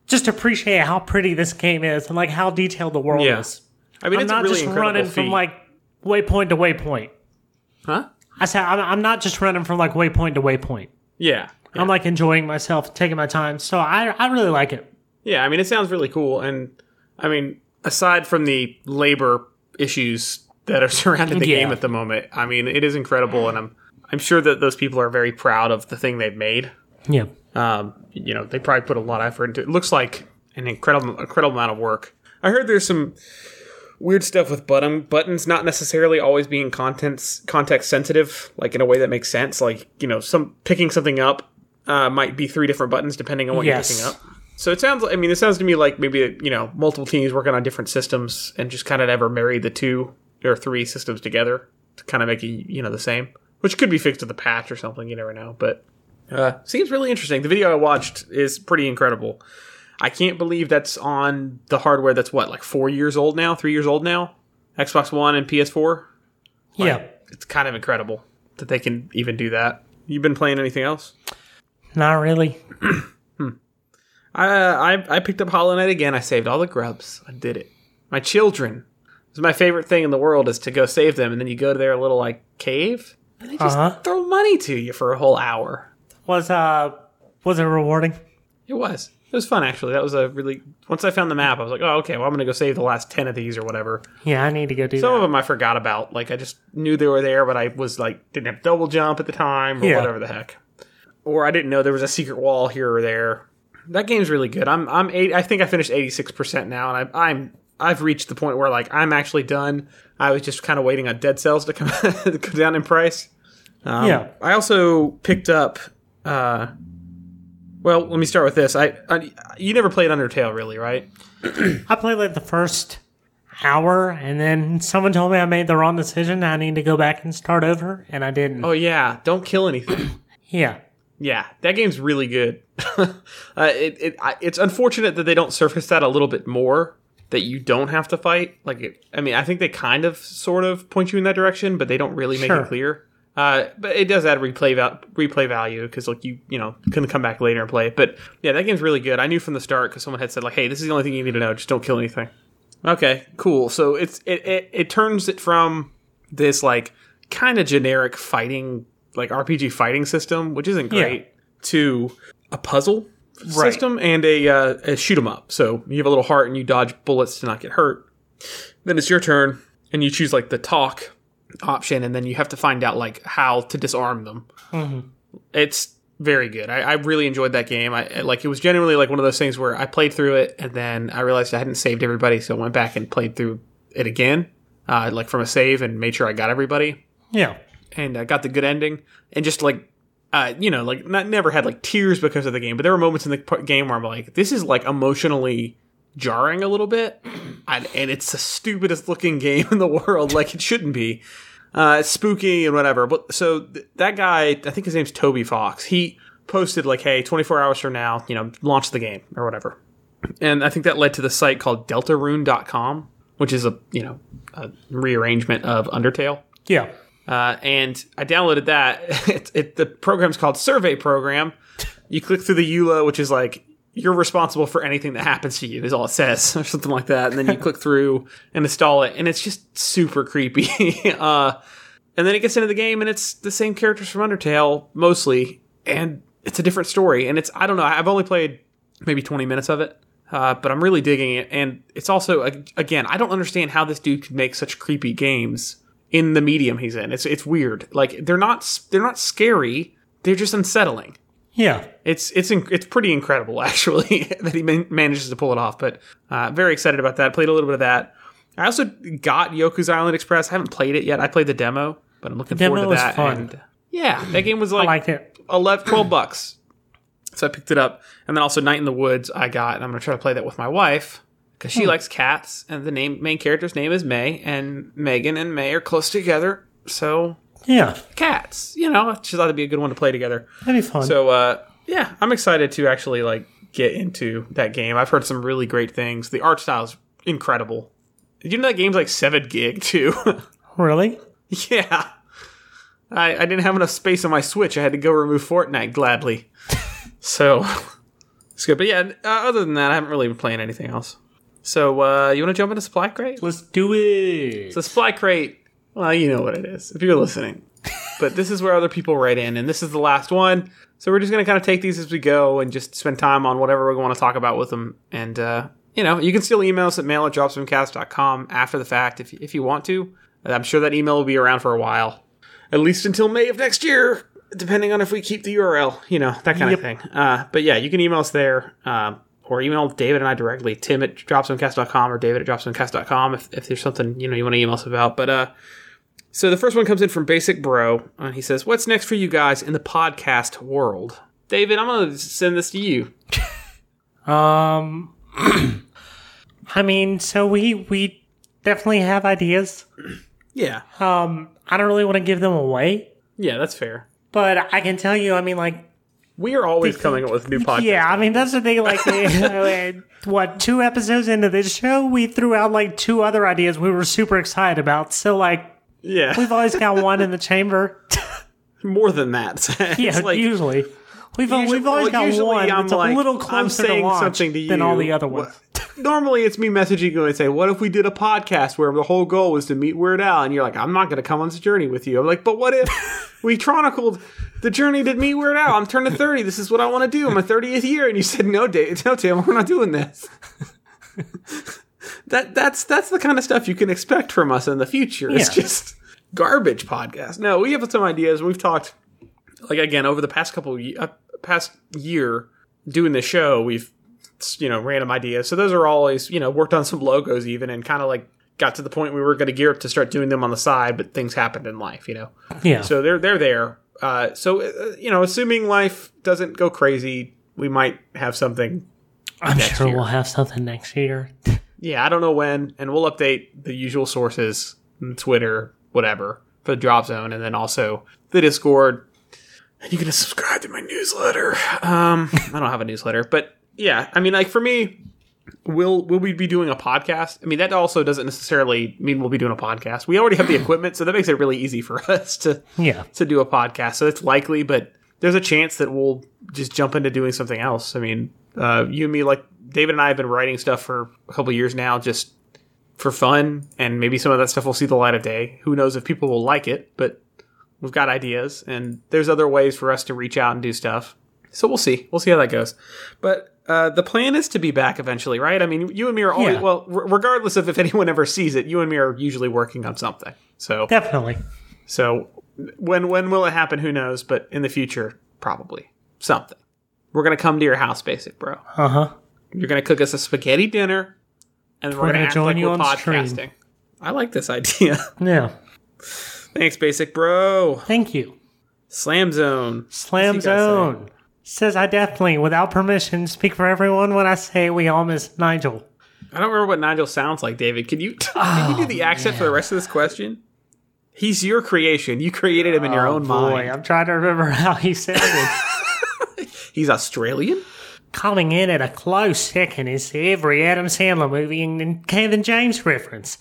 just appreciate how pretty this game is and like how detailed the world Yeah. is. I mean, I'm it's not really just running feat. from like waypoint to waypoint. huh? I said I'm, I'm not just running from like waypoint to waypoint. Yeah. yeah. I'm like enjoying myself, taking my time. So I I really like it. Yeah, I mean, it sounds really cool. And I mean, aside from the labor issues that are surrounding the Yeah. game at the moment, I mean, it is incredible. And I'm, I'm sure that those people are very proud of the thing they've made. Yeah. Um, you know, they probably put a lot of effort into it. It looks like an incredible, incredible amount of work. I heard there's some weird stuff with button buttons not necessarily always being contents context sensitive, like in a way that makes sense. Like you know, some picking something up uh, might be three different buttons depending on what Yes. you're picking up. So it sounds. I mean, it sounds to me like maybe you know multiple teams working on different systems and just kind of never married the two or three systems together to kind of make it you know the same, which could be fixed with a patch or something. You never know, but uh, seems really interesting. The video I watched is pretty incredible. I can't believe that's on the hardware that's what like four years old now, three years old now. Xbox One and PS4. yeah. It's kind of incredible that they can even do that. You been playing anything else? Not really. I, I I picked up Hollow Knight again. I saved all the grubs. I did it. My children. It's my favorite thing in the world is to go save them, and then you go to their little like cave, and they just Uh-huh. throw money to you for a whole hour. Was uh was it rewarding? It was. It was fun actually. That was a really. Once I found the map, I was like, oh okay, well I'm gonna go save the last ten of these or whatever. Yeah, I need to go do Some of them I forgot about. Like I just knew they were there, but I was like didn't have double jump at the time or Yeah. whatever the heck. Or I didn't know there was a secret wall here or there. That game's really good. I'm I'm eight. I think I finished eighty six percent now, and I, I'm I've reached the point where like I'm actually done. I was just kind of waiting on Dead Cells to come to go down in price. Um, Yeah. I also picked up. Uh, well, let me start with this. I, I you never played Undertale, really, right? I played like the first hour and then someone told me I made the wrong decision. I need to go back and start over and I didn't. Oh yeah, don't kill anything. Yeah. Yeah, that game's really good. uh, it, it I, it's unfortunate that they don't surface that a little bit more. That you don't have to fight. Like, it, I mean, I think they kind of, sort of, point you in that direction, but they don't really make Sure. it clear. Uh, but it does add replay val- replay value because like you you know can come back later and play it. But yeah, that game's really good. I knew from the start because someone had said like, hey, this is the only thing you need to know. Just don't kill anything. Okay, cool. So it's it it, it turns it from this like kind of generic fighting like RPG fighting system, which isn't Yeah. great, to a puzzle system and a uh, a shoot 'em up. So you have a little heart and you dodge bullets to not get hurt. Then it's your turn and you choose like the talk option, and then you have to find out like how to disarm them. It's very good. I, I really enjoyed that game. I like it was genuinely like one of those things where I played through it and then I realized I hadn't saved everybody, so I went back and played through it again, uh, like from a save, and made sure I got everybody Yeah. and I got the good ending, and just like. Uh, you know, like not never had like tears because of the game, but there were moments in the game where I'm like, this is like emotionally jarring a little bit, and, and it's the stupidest looking game in the world. Like it shouldn't be. Uh, it's spooky and whatever. But so th- that guy, I think his name's Toby Fox. He posted like, "Hey, 24 hours from now, you know, launch the game or whatever." And I think that led to the site called DeltaRune.com, which is a you know a rearrangement of Undertale. Yeah. Uh, and I downloaded that. It, it, the program's called Survey Program. You click through the EULA, which is like you're responsible for anything that happens to you, is all it says, or something like that. And then you click through and install it, and it's just super creepy. uh, and then it gets into the game, and it's the same characters from Undertale mostly, and it's a different story. And it's I don't know. I've only played maybe 20 minutes of it. Uh, but I'm really digging it, and it's also again I don't understand how this dude could make such creepy games in the medium he's in. It's it's weird. Like they're not they're not scary. They're just unsettling. Yeah. It's it's it's pretty incredible actually that he man- manages to pull it off. But uh, very excited about that. Played a little bit of that. I also got Yoku's Island Express. I haven't played it yet. I played the demo, but I'm looking forward to was that. fun. And yeah, that game was I like, liked it. 11, 12 bucks. So I picked it up. And then also Night in the Woods I got, and I'm going to try to play that with my wife because she likes cats. And the name main character's name is May, and Megan and May are close together. So Yeah. cats, you know, she thought it'd be a good one to play together. That'd be fun. So uh, yeah, I'm excited to actually like get into that game. I've heard some really great things. The art style's incredible. Did you know that game's like seven gig too? Really? yeah. I, I didn't have enough space on my Switch. I had to go remove Fortnite gladly. so it's good. But yeah, uh, other than that, I haven't really been playing anything else. So uh, you want to jump into supply crate? Let's do it. So supply crate. Well, you know what it is if you're listening. but this is where other people write in, and this is the last one. So we're just gonna kind of take these as we go and just spend time on whatever we want to talk about with them. And uh, you know, you can still email us at mail at dropzonecast.com after the fact if if you want to. I'm sure that email will be around for a while, at least until May of next year, depending on if we keep the URL. You know that kind Yep. of thing. Uh, but yeah, you can email us there. Um, or email David and I directly, Tim at dropzonecast.com or David at dropzonecast.com if, if there's something, you know, you want to email us about. But uh, so the first one comes in from Basic Bro, and he says, "What's next for you guys in the podcast world?" David, I'm gonna send this to you. Um, I mean, so we we definitely have ideas. Yeah, Um, I don't really want to give them away, yeah, that's fair. but I can tell you, I mean, like, We are always coming up with new podcasts. yeah, I mean, that's the thing. Like, uh, what two episodes into this show, we threw out like two other ideas we were super excited about. So, like, yeah, we've always got one in the chamber. more than that. It's Yeah, like- usually. We've, usually- we've always well, got one I'm a like, little I'm closer to saying launch something to than all the other ones. Normally, it's me messaging you and say, "What if we did a podcast where the whole goal was to meet Weird Al?" And you're like, "I'm not going to come on this journey with you." I'm like, "But what if we chronicled the journey to meet Weird Al? I'm turning 30. This is what I want to do. My 30th year." And you said, "No, Dave, no, Tim, we're not doing this." That that's that's the kind of stuff you can expect from us in the future. It's just garbage podcast. No, we have some ideas. We've talked like again over the past couple uh, past year doing the show. We've you know random ideas. So those are always you know worked on some logos even and kind of like got to the point we were going to gear up to start doing them on the side, but things happened in life, you know. Yeah. So they're they're there. Uh, so uh, you know, assuming life doesn't go crazy, we might have something. I'm sure year. we'll have something next year. Yeah, I don't know when, and we'll update the usual sources, Twitter, whatever, for the drop zone, and then also the Discord. And you can subscribe to my newsletter. Um, I don't have a newsletter, but yeah, I mean, like for me, will will we be doing a podcast? I mean, that also doesn't necessarily mean we'll be doing a podcast. We already have the equipment, so that makes it really easy for us to Yeah. to do a podcast. So it's likely, but there's a chance that we'll just jump into doing something else. I mean, uh, you and me, like David and I have been writing stuff for a couple years now, just for fun, and maybe some of that stuff will see the light of day. Who knows if people will like it, but we've got ideas, and there's other ways for us to reach out and do stuff. So we'll see. We'll see how that goes. But uh, the plan is to be back eventually, right? I mean, you and me are always Yeah. well, r- regardless of if anyone ever sees it, you and me are usually working on something. So Definitely. so when when will it happen? Who knows? But in the future, probably something. We're gonna come to your house, basic bro. Uh huh. You're gonna cook us a spaghetti dinner, and we're, We're gonna, gonna join like you on stream. podcasting. I like this idea. Yeah. Thanks, basic bro. Thank you. Slam zone. Slam What's he gotta say? Zone says I definitely, without permission, speak for everyone when I say we all miss Nigel. I don't remember what Nigel sounds like, David. Can you can you do the accent for the rest of this question? He's your creation. You created him in your oh, own Oh, Boy, mind. I'm trying to remember how he sounded. He's Australian. Coming in at a close second is every Adam Sandler movie and Kevin James reference.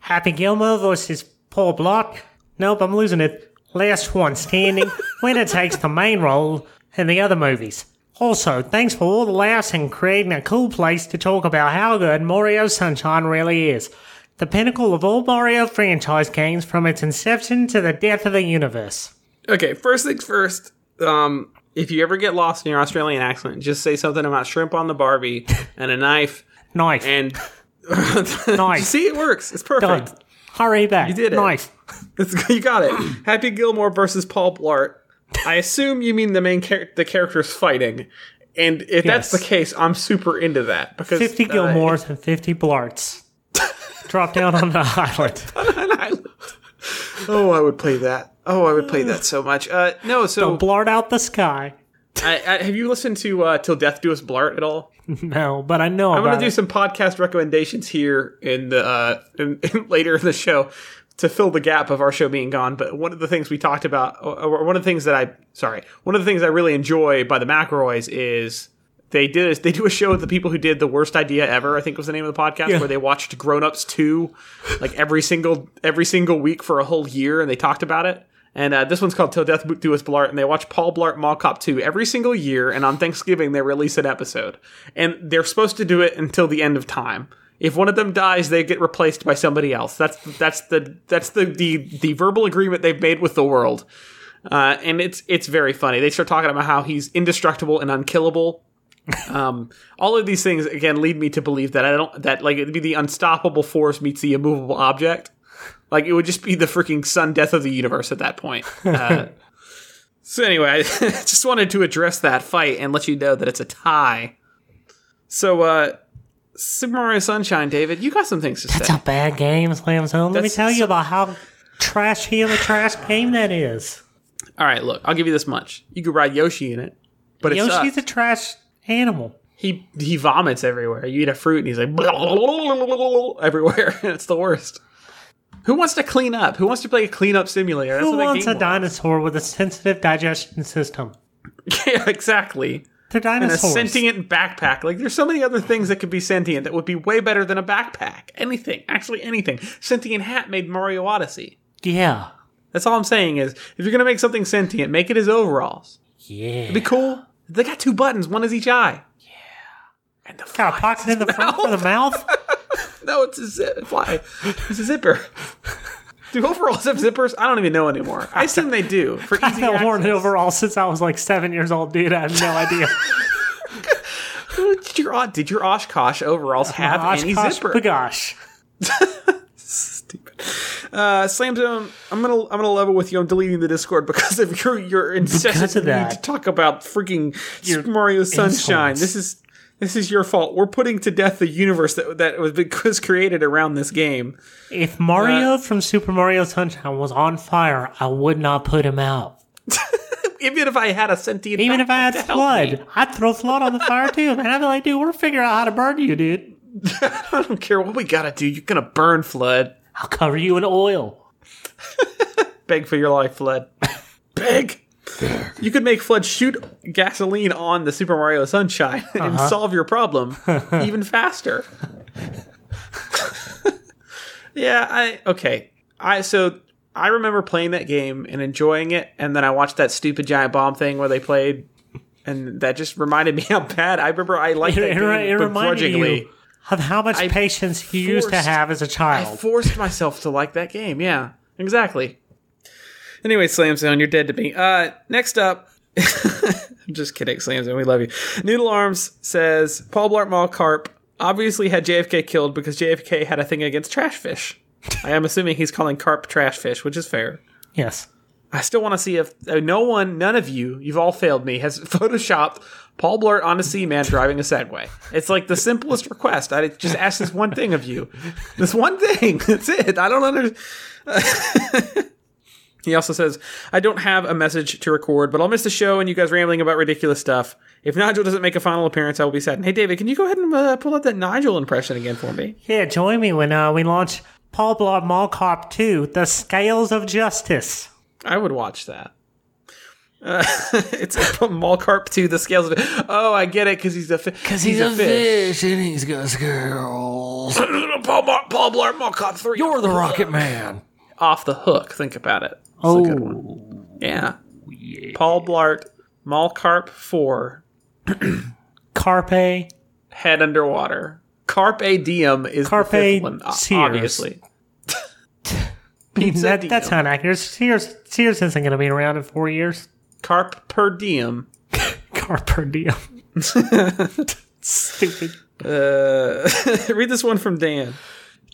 Happy Gilmore versus Paul Blart. Nope, I'm losing it. Last one standing. Winner takes the main role in the other movies. Also, thanks for all the laughs and creating a cool place to talk about how good Mario Sunshine really is. The pinnacle of all Mario franchise games from its inception to the death of the universe. Okay, first things first. Um, if you ever get lost in your Australian accent, just say something about shrimp on the Barbie and a knife. Knife. And Knife. see, it works. It's perfect. Done. Hurry back. You did it. Knife. It's, you got it. Happy Gilmore versus Paul Blart. I assume you mean the main char- the characters fighting, and if that's the case, I'm super into that because 50 uh, Gilmores and 50 Blarts. Drop down on the island. an island. Oh, I would play that. Oh, I would play that so much. Uh, no, so Don't Blart out the sky. I, I, have you listened to uh, "Till Death Do Us Blart" at all? No, but I know I'm going to do it. some podcast recommendations here in the uh, in, in later in the show to fill the gap of our show being gone. But one of the things we talked about, or or one of the things that I sorry, one of the things I really enjoy by the McElroys is they did they do a show with the people who did the worst idea ever. I think was the name of the podcast Yeah. where they watched Grown Ups two, like every single every single week for a whole year, and they talked about it. And uh, this one's called Till Death Do Us Blart, and they watch Paul Blart Mall Cop 2 every single year, and on Thanksgiving they release an episode. And they're supposed to do it until the end of time. If one of them dies, they get replaced by somebody else. That's that's the that's the the, the verbal agreement they've made with the world. Uh, and it's it's very funny. They start talking about how he's indestructible and unkillable. Um, all of these things again lead me to believe that I don't that like it'd be the unstoppable force meets the immovable object. Like it would just be the freaking sun death of the universe at that point. Uh, so anyway, I just wanted to address that fight and let you know that it's a tie. So uh Super Mario Sunshine, David, you got some things to It's say. a bad game, Slam Zone. Let me tell you so- about how trashy of a trash game that is. All right, look, I'll give you this much. You could ride Yoshi in it, but it Yoshi's sucks. a trash animal. he he vomits everywhere. You eat a fruit and he's like everywhere. it's the worst. Who wants to clean up? Who wants to play a cleanup simulator? That's Who wants a game dinosaur with a sensitive digestion system? yeah, exactly. They're And a dinosaurs. sentient backpack. Like there's so many other things that could be sentient that would be way better than a backpack. Anything, actually anything. Sentient hat made Mario Odyssey. yeah. That's all I'm saying is if you're gonna make something sentient, make it his overalls. Yeah. Be cool. They got two buttons, one is each eye. Yeah. And the Got a pocket in the front for the mouth. No, it's a zip. Fly. It's a zipper. Do overalls have zippers? I don't even know anymore. I assume they do for easy I've worn it access. overall since I was like seven years old, dude. I have no idea. Did your did your Oshkosh overalls uh, have any Oshkosh zipper? Bagosh. Uh, Slam Zone. I'm gonna I'm gonna level with you. I'm deleting the Discord because of your your incessant need that. to talk about freaking Super Mario Sunshine. insolence. This is this is your fault. We're putting to death the universe that that was, was created around this game. If Mario Uh, from Super Mario Sunshine was on fire, I would not put him out. Even if I had a sentient, Even if I had FLUDD, I'd throw FLUDD on the fire too, man. I'd be like, dude, we're figuring out how to burn you, dude. I don't care what we gotta do. You're gonna burn FLUDD. I'll cover you in oil. Beg for your life, FLUDD. Beg. You could make FLUDD shoot gasoline on the Super Mario Sunshine and uh-huh. solve your problem even faster. yeah, I okay. I so I remember playing that game and enjoying it, and then I watched that stupid giant bomb thing where they played, and that just reminded me how bad. I remember I liked It, that it, game it reminded you of how much I patience you used to have as a child. I forced myself to like that game. Yeah, exactly. Anyway, Slam Zone, you're dead to me. Uh, next up, I'm just kidding, Slam Zone. We love you. Noodle Arms says Paul Blart Mall Carp obviously had JFK killed because JFK had a thing against trash fish. I am assuming he's calling carp trash fish, which is fair. yes. I still want to see if uh, no one, none of you, you've all failed me, has photoshopped Paul Blart on a Seaman driving a Segway. It's like the simplest request. I just ask this one thing of you. This one thing. That's it. I don't understand. he also says, I don't have a message to record, but I'll miss the show and you guys rambling about ridiculous stuff. If Nigel doesn't make a final appearance, I will be sad. Hey, David, can you go ahead and uh, pull up that Nigel impression again for me? Yeah, join me when uh, we launch Paul Blart Mall Cop 2, The Scales of Justice. I would watch that. Uh, it's from Mall to the scales of it. Oh, I get it because he's a fish. Because he's, a, fish. and he's got scales. Paul, Blart, Paul Blart Mall Cop three. You're the Rocket Man. off the hook. Think about it. It's Oh, a good one. Yeah. Paul Blart Mall Carp four. Carpe. Head underwater. Carpe diem is Carpe the fifth one, obviously. Pizza That, diem. that's not accurate. Sears, Sears isn't going to be around in four years. Carp per diem. Carpe diem. Stupid. Uh, read this one from Dan.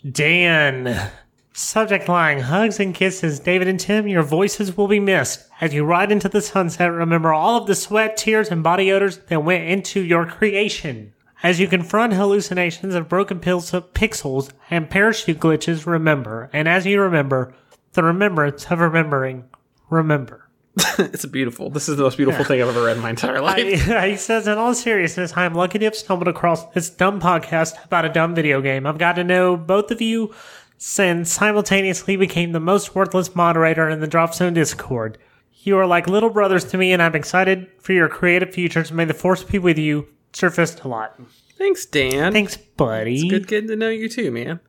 Dan. Subject line Hugs and kisses. David and Tim, your voices will be missed. As you ride into the sunset, remember all of the sweat, tears, and body odors that went into your creation. As you confront hallucinations of broken pixels and parachute glitches, remember. And as you remember, the remembrance of remembering, remember. It's beautiful. This is the most beautiful thing I've ever read in my entire life. he says, in all seriousness, I'm lucky to have stumbled across this dumb podcast about a dumb video game. I've got to know both of you and simultaneously became the most worthless moderator in the Drop Zone Discord. You are like little brothers to me, and I'm excited for your creative futures. May the force be with you. Surfaced a lot. Thanks, Dan. Thanks, buddy. Good getting to know you too, man.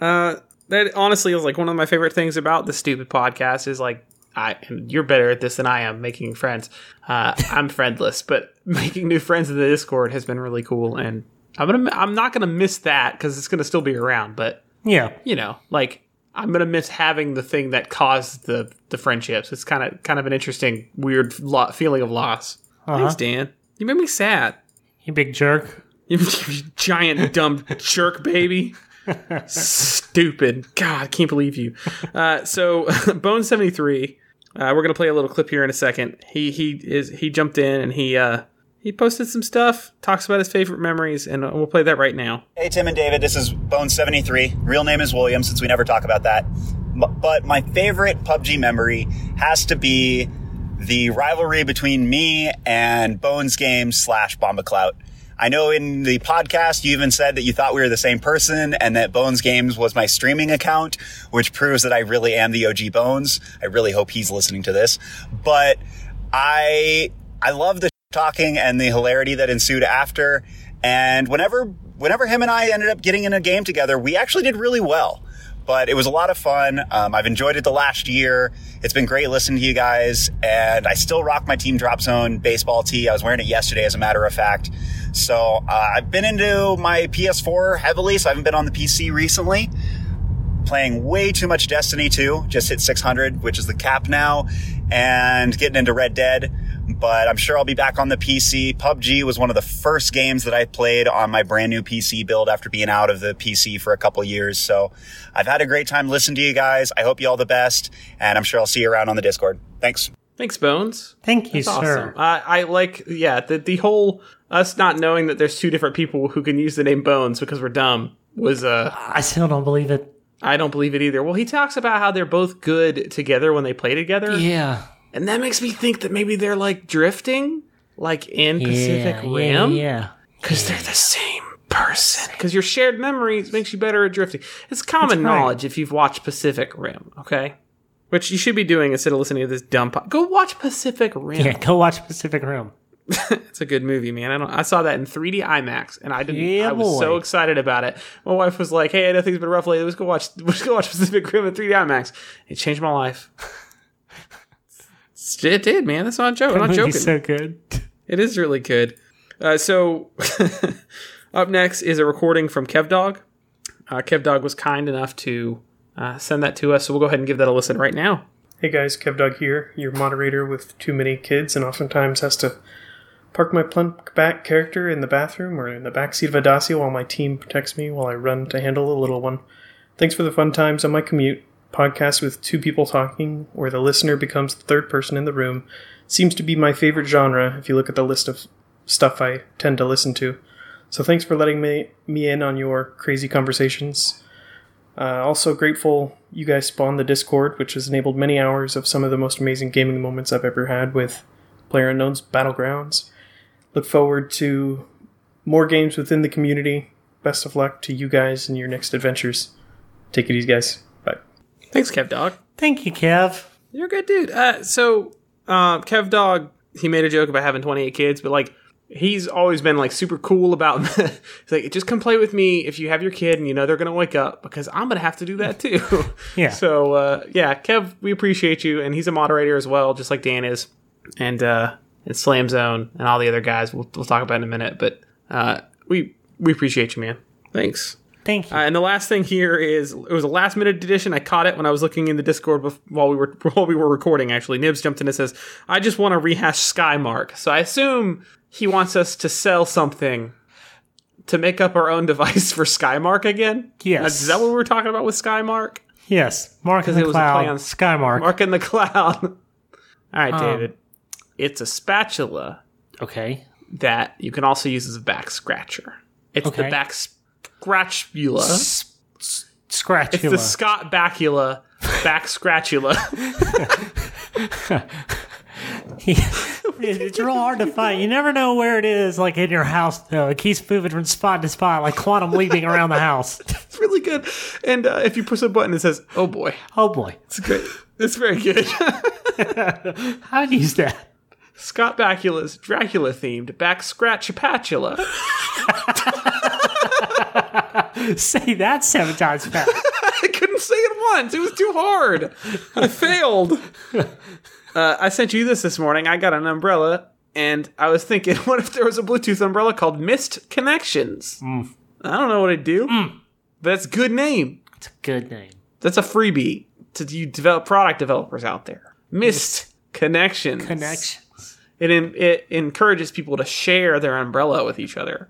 Uh, that honestly is like one of my favorite things about the stupid podcast is like I and you're better at this than I am making friends. Uh, I'm friendless, but making new friends in the Discord has been really cool, and I'm gonna I'm not gonna miss that because it's gonna still be around. But Yeah. you know, like I'm gonna miss having the thing that caused the the friendships. It's kind of kind of an interesting, weird lo- feeling of loss. Uh-huh. Thanks, Dan. You made me sad. You big jerk. You giant dumb jerk baby. Stupid. God, I can't believe you. Uh, so Bone seventy three. Uh, we're gonna play a little clip here in a second. He he is he jumped in and he uh, he posted some stuff, talks about his favorite memories, and uh, we'll play that right now. Hey, Tim and David, this is Bone73. Real name is William, since we never talk about that. But my favorite PUBG memory has to be the rivalry between me and Bones Games slash Bomba Clout. I know in the podcast you even said that you thought we were the same person and that Bones Games was my streaming account, which proves that I really am the OG Bones. I really hope he's listening to this. But I I love the talking and the hilarity that ensued after. And whenever whenever him and I ended up getting in a game together, we actually did really well. But it was a lot of fun. Um, I've enjoyed it the last year. It's been great listening to you guys, and I still rock my Team Drop Zone baseball tee. I was wearing it yesterday, as a matter of fact. So uh, I've been into my PS4 heavily, so I haven't been on the PC recently playing way too much Destiny 2, just hit 600, which is the cap now, and getting into Red Dead. But I'm sure I'll be back on the PC. PUBG was one of the first games that I played on my brand new PC build after being out of the PC for a couple years. So I've had a great time listening to you guys. I hope you all the best, and I'm sure I'll see you around on the Discord. Thanks. Thanks, Bones. Thank you, That's sir. awesome. I, I like, yeah, the the whole us not knowing that there's two different people who can use the name Bones because we're dumb was uh I still don't believe it. I don't believe it either. Well, he talks about how they're both good together when they play together, Yeah. and that makes me think that maybe they're like drifting, like in Pacific yeah, Rim, Yeah. because they're the same person. Because your shared memories makes you better at drifting. It's common right. knowledge if you've watched Pacific Rim, okay? Which you should be doing instead of listening to this dumb. Po- Go watch Pacific Rim. Yeah. Go watch Pacific Rim. It's a good movie, man. I don't. I saw that in 3D IMAX, and I didn't. Yeah, I was boy. so excited about it. My wife was like, "Hey, I know things been rough lately. Let's go watch. Let's go watch Pacific Rim in 3D IMAX." It changed my life. it did, man. That's not a joke. I'm not joking. So good. It is really good. Uh, so, up next is a recording from KevDog. Uh, KevDog was kind enough to uh, send that to us, so we'll go ahead and give that a listen right now. Hey guys, KevDog here, your moderator with too many kids and oftentimes has to park my Plunkbat character in the bathroom or in the backseat of a Dacia while my team protects me while I run to handle a little one. Thanks for the fun times on my commute. Podcast with two people talking, where the listener becomes the third person in the room, seems to be my favorite genre if you look at the list of stuff I tend to listen to. So thanks for letting me, me in on your crazy conversations. Uh, also grateful you guys spawned the Discord, which has enabled many hours of some of the most amazing gaming moments I've ever had with PlayerUnknown's Battlegrounds. Look forward to more games within the community. Best of luck to you guys in your next adventures. Take it easy, guys. Bye. Thanks, Kev Dog. Thank you, Kev. You're a good dude. Uh, so, uh, Kev Dog, he made a joke about having 28 kids, but like, he's always been like super cool about. he's like, just come play with me if you have your kid and you know they're gonna wake up because I'm gonna have to do that too. Yeah. So, uh, yeah, Kev, we appreciate you, and he's a moderator as well, just like Dan is, and uh, and Slam Zone and all the other guys. We'll we'll talk about in a minute, but uh, we we appreciate you, man. Thanks. Thank you. Uh, and the last thing here is it was a last minute edition. I caught it when I was looking in the Discord bef- while we were while we were recording. Actually, Nibs jumped in and says, "I just want to rehash Skymark." So I assume he wants us to sell something to make up our own device for Skymark again. Yes. is that what we were talking about with Skymark? yes. Mark in it the was a cloud. play on- Skymark. Mark in the cloud. All right, Um, David. It's a spatula Okay. that you can also use as a back scratcher. It's the Okay. back scratchula. Scratch. It's the Scott Bakula back scratchula. it's real hard to find. You never know where it is, like in your house, though. It keeps moving from spot to spot, like quantum leaping around the house. It's really good. And uh, if you push a button, it says, "Oh boy, Oh boy. it's great. It's very good." I'd use that. Scott Bakula's Dracula themed back scratch patula. Say that seven times fast. I couldn't say it once. It was too hard. I failed. Uh, I sent you this this morning. I got an umbrella, and I was thinking, what if there was a Bluetooth umbrella called Mist Connections? I don't know what I'd do, but it's a good name. It's a good name. That's a freebie to you develop product developers out there. Mist Connections. Connections. It it encourages people to share their umbrella with each other,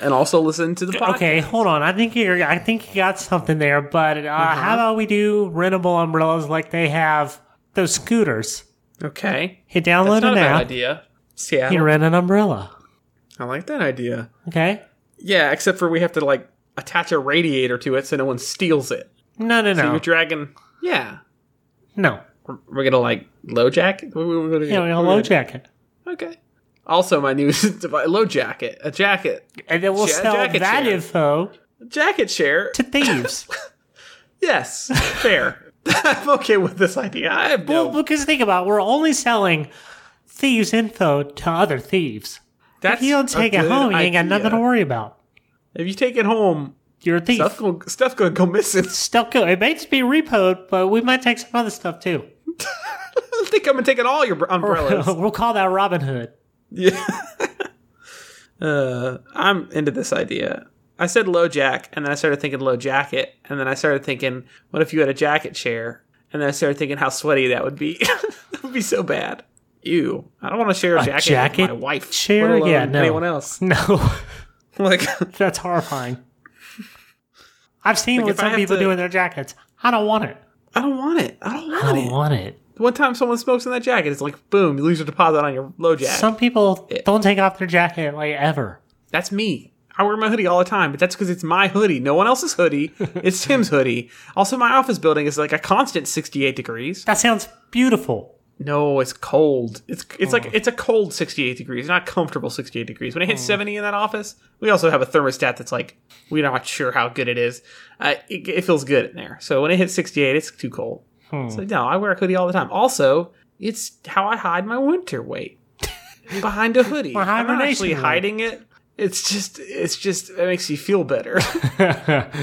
and also listen to the podcast. Okay, hold on. I think you're. I think you got something there, but uh, how about we do rentable umbrellas like they have those scooters? Okay, You download that's an a bad app. idea. You Seattle. rent an umbrella. I like that idea. Okay. Yeah, except for we have to like attach a radiator to it so no one steals it. No, no, So no, you're dragging. Yeah, no. we're, we're gonna like low jacket. What- what- what are we Yeah, gonna- we got a what are gonna- jacket, Okay. Also, my new device, low jacket, a jacket, and then we'll Ja- sell that share. info jacket share. to thieves. Yes, fair. I'm okay with this idea. I have no. well, because think about, it, we're only selling thieves info to other thieves. that's If you don't take it home, you ain't got nothing to worry about. If you take it home, You're a thief. stuff Stuff, gonna, stuff gonna go missing. Stuff go. It may just be repoed, but we might take some other stuff too. I think I'm taking all your umbrellas. we'll call that Robin Hood. Yeah. uh, I'm into this idea. I said LoJack, and then I started thinking low jacket, and then I started thinking, what if you had a jacket chair? And then I started thinking how sweaty that would be. that would be so bad. Ew. I don't want to share a, jacket, jacket with my wife. chair? Yeah, no. anyone else. No, Like, that's horrifying. I've seen Like, what some people to- do in their jackets. I don't want it. I don't want it. I don't want it. I don't it. want it. The one time someone smokes in that jacket, it's like, boom, you lose your deposit on your LoJack. Some people don't take off their jacket like ever. That's me. I wear my hoodie all the time, but that's because it's my hoodie. No one else's hoodie. It's Tim's hoodie. Also, my office building is like a constant 68 degrees. That sounds beautiful. No, it's cold. It's it's like it's a cold 68 degrees, not comfortable 68 degrees. When it hits 70 in that office, we also have a thermostat that's like we're not sure how good it is. Uh, it, it feels good in there. So when it hits 68, it's too cold. So no, I wear a hoodie all the time. Also, it's how I hide my winter weight behind a hoodie. I'm not actually hiding it. It's just it's just it makes you feel better.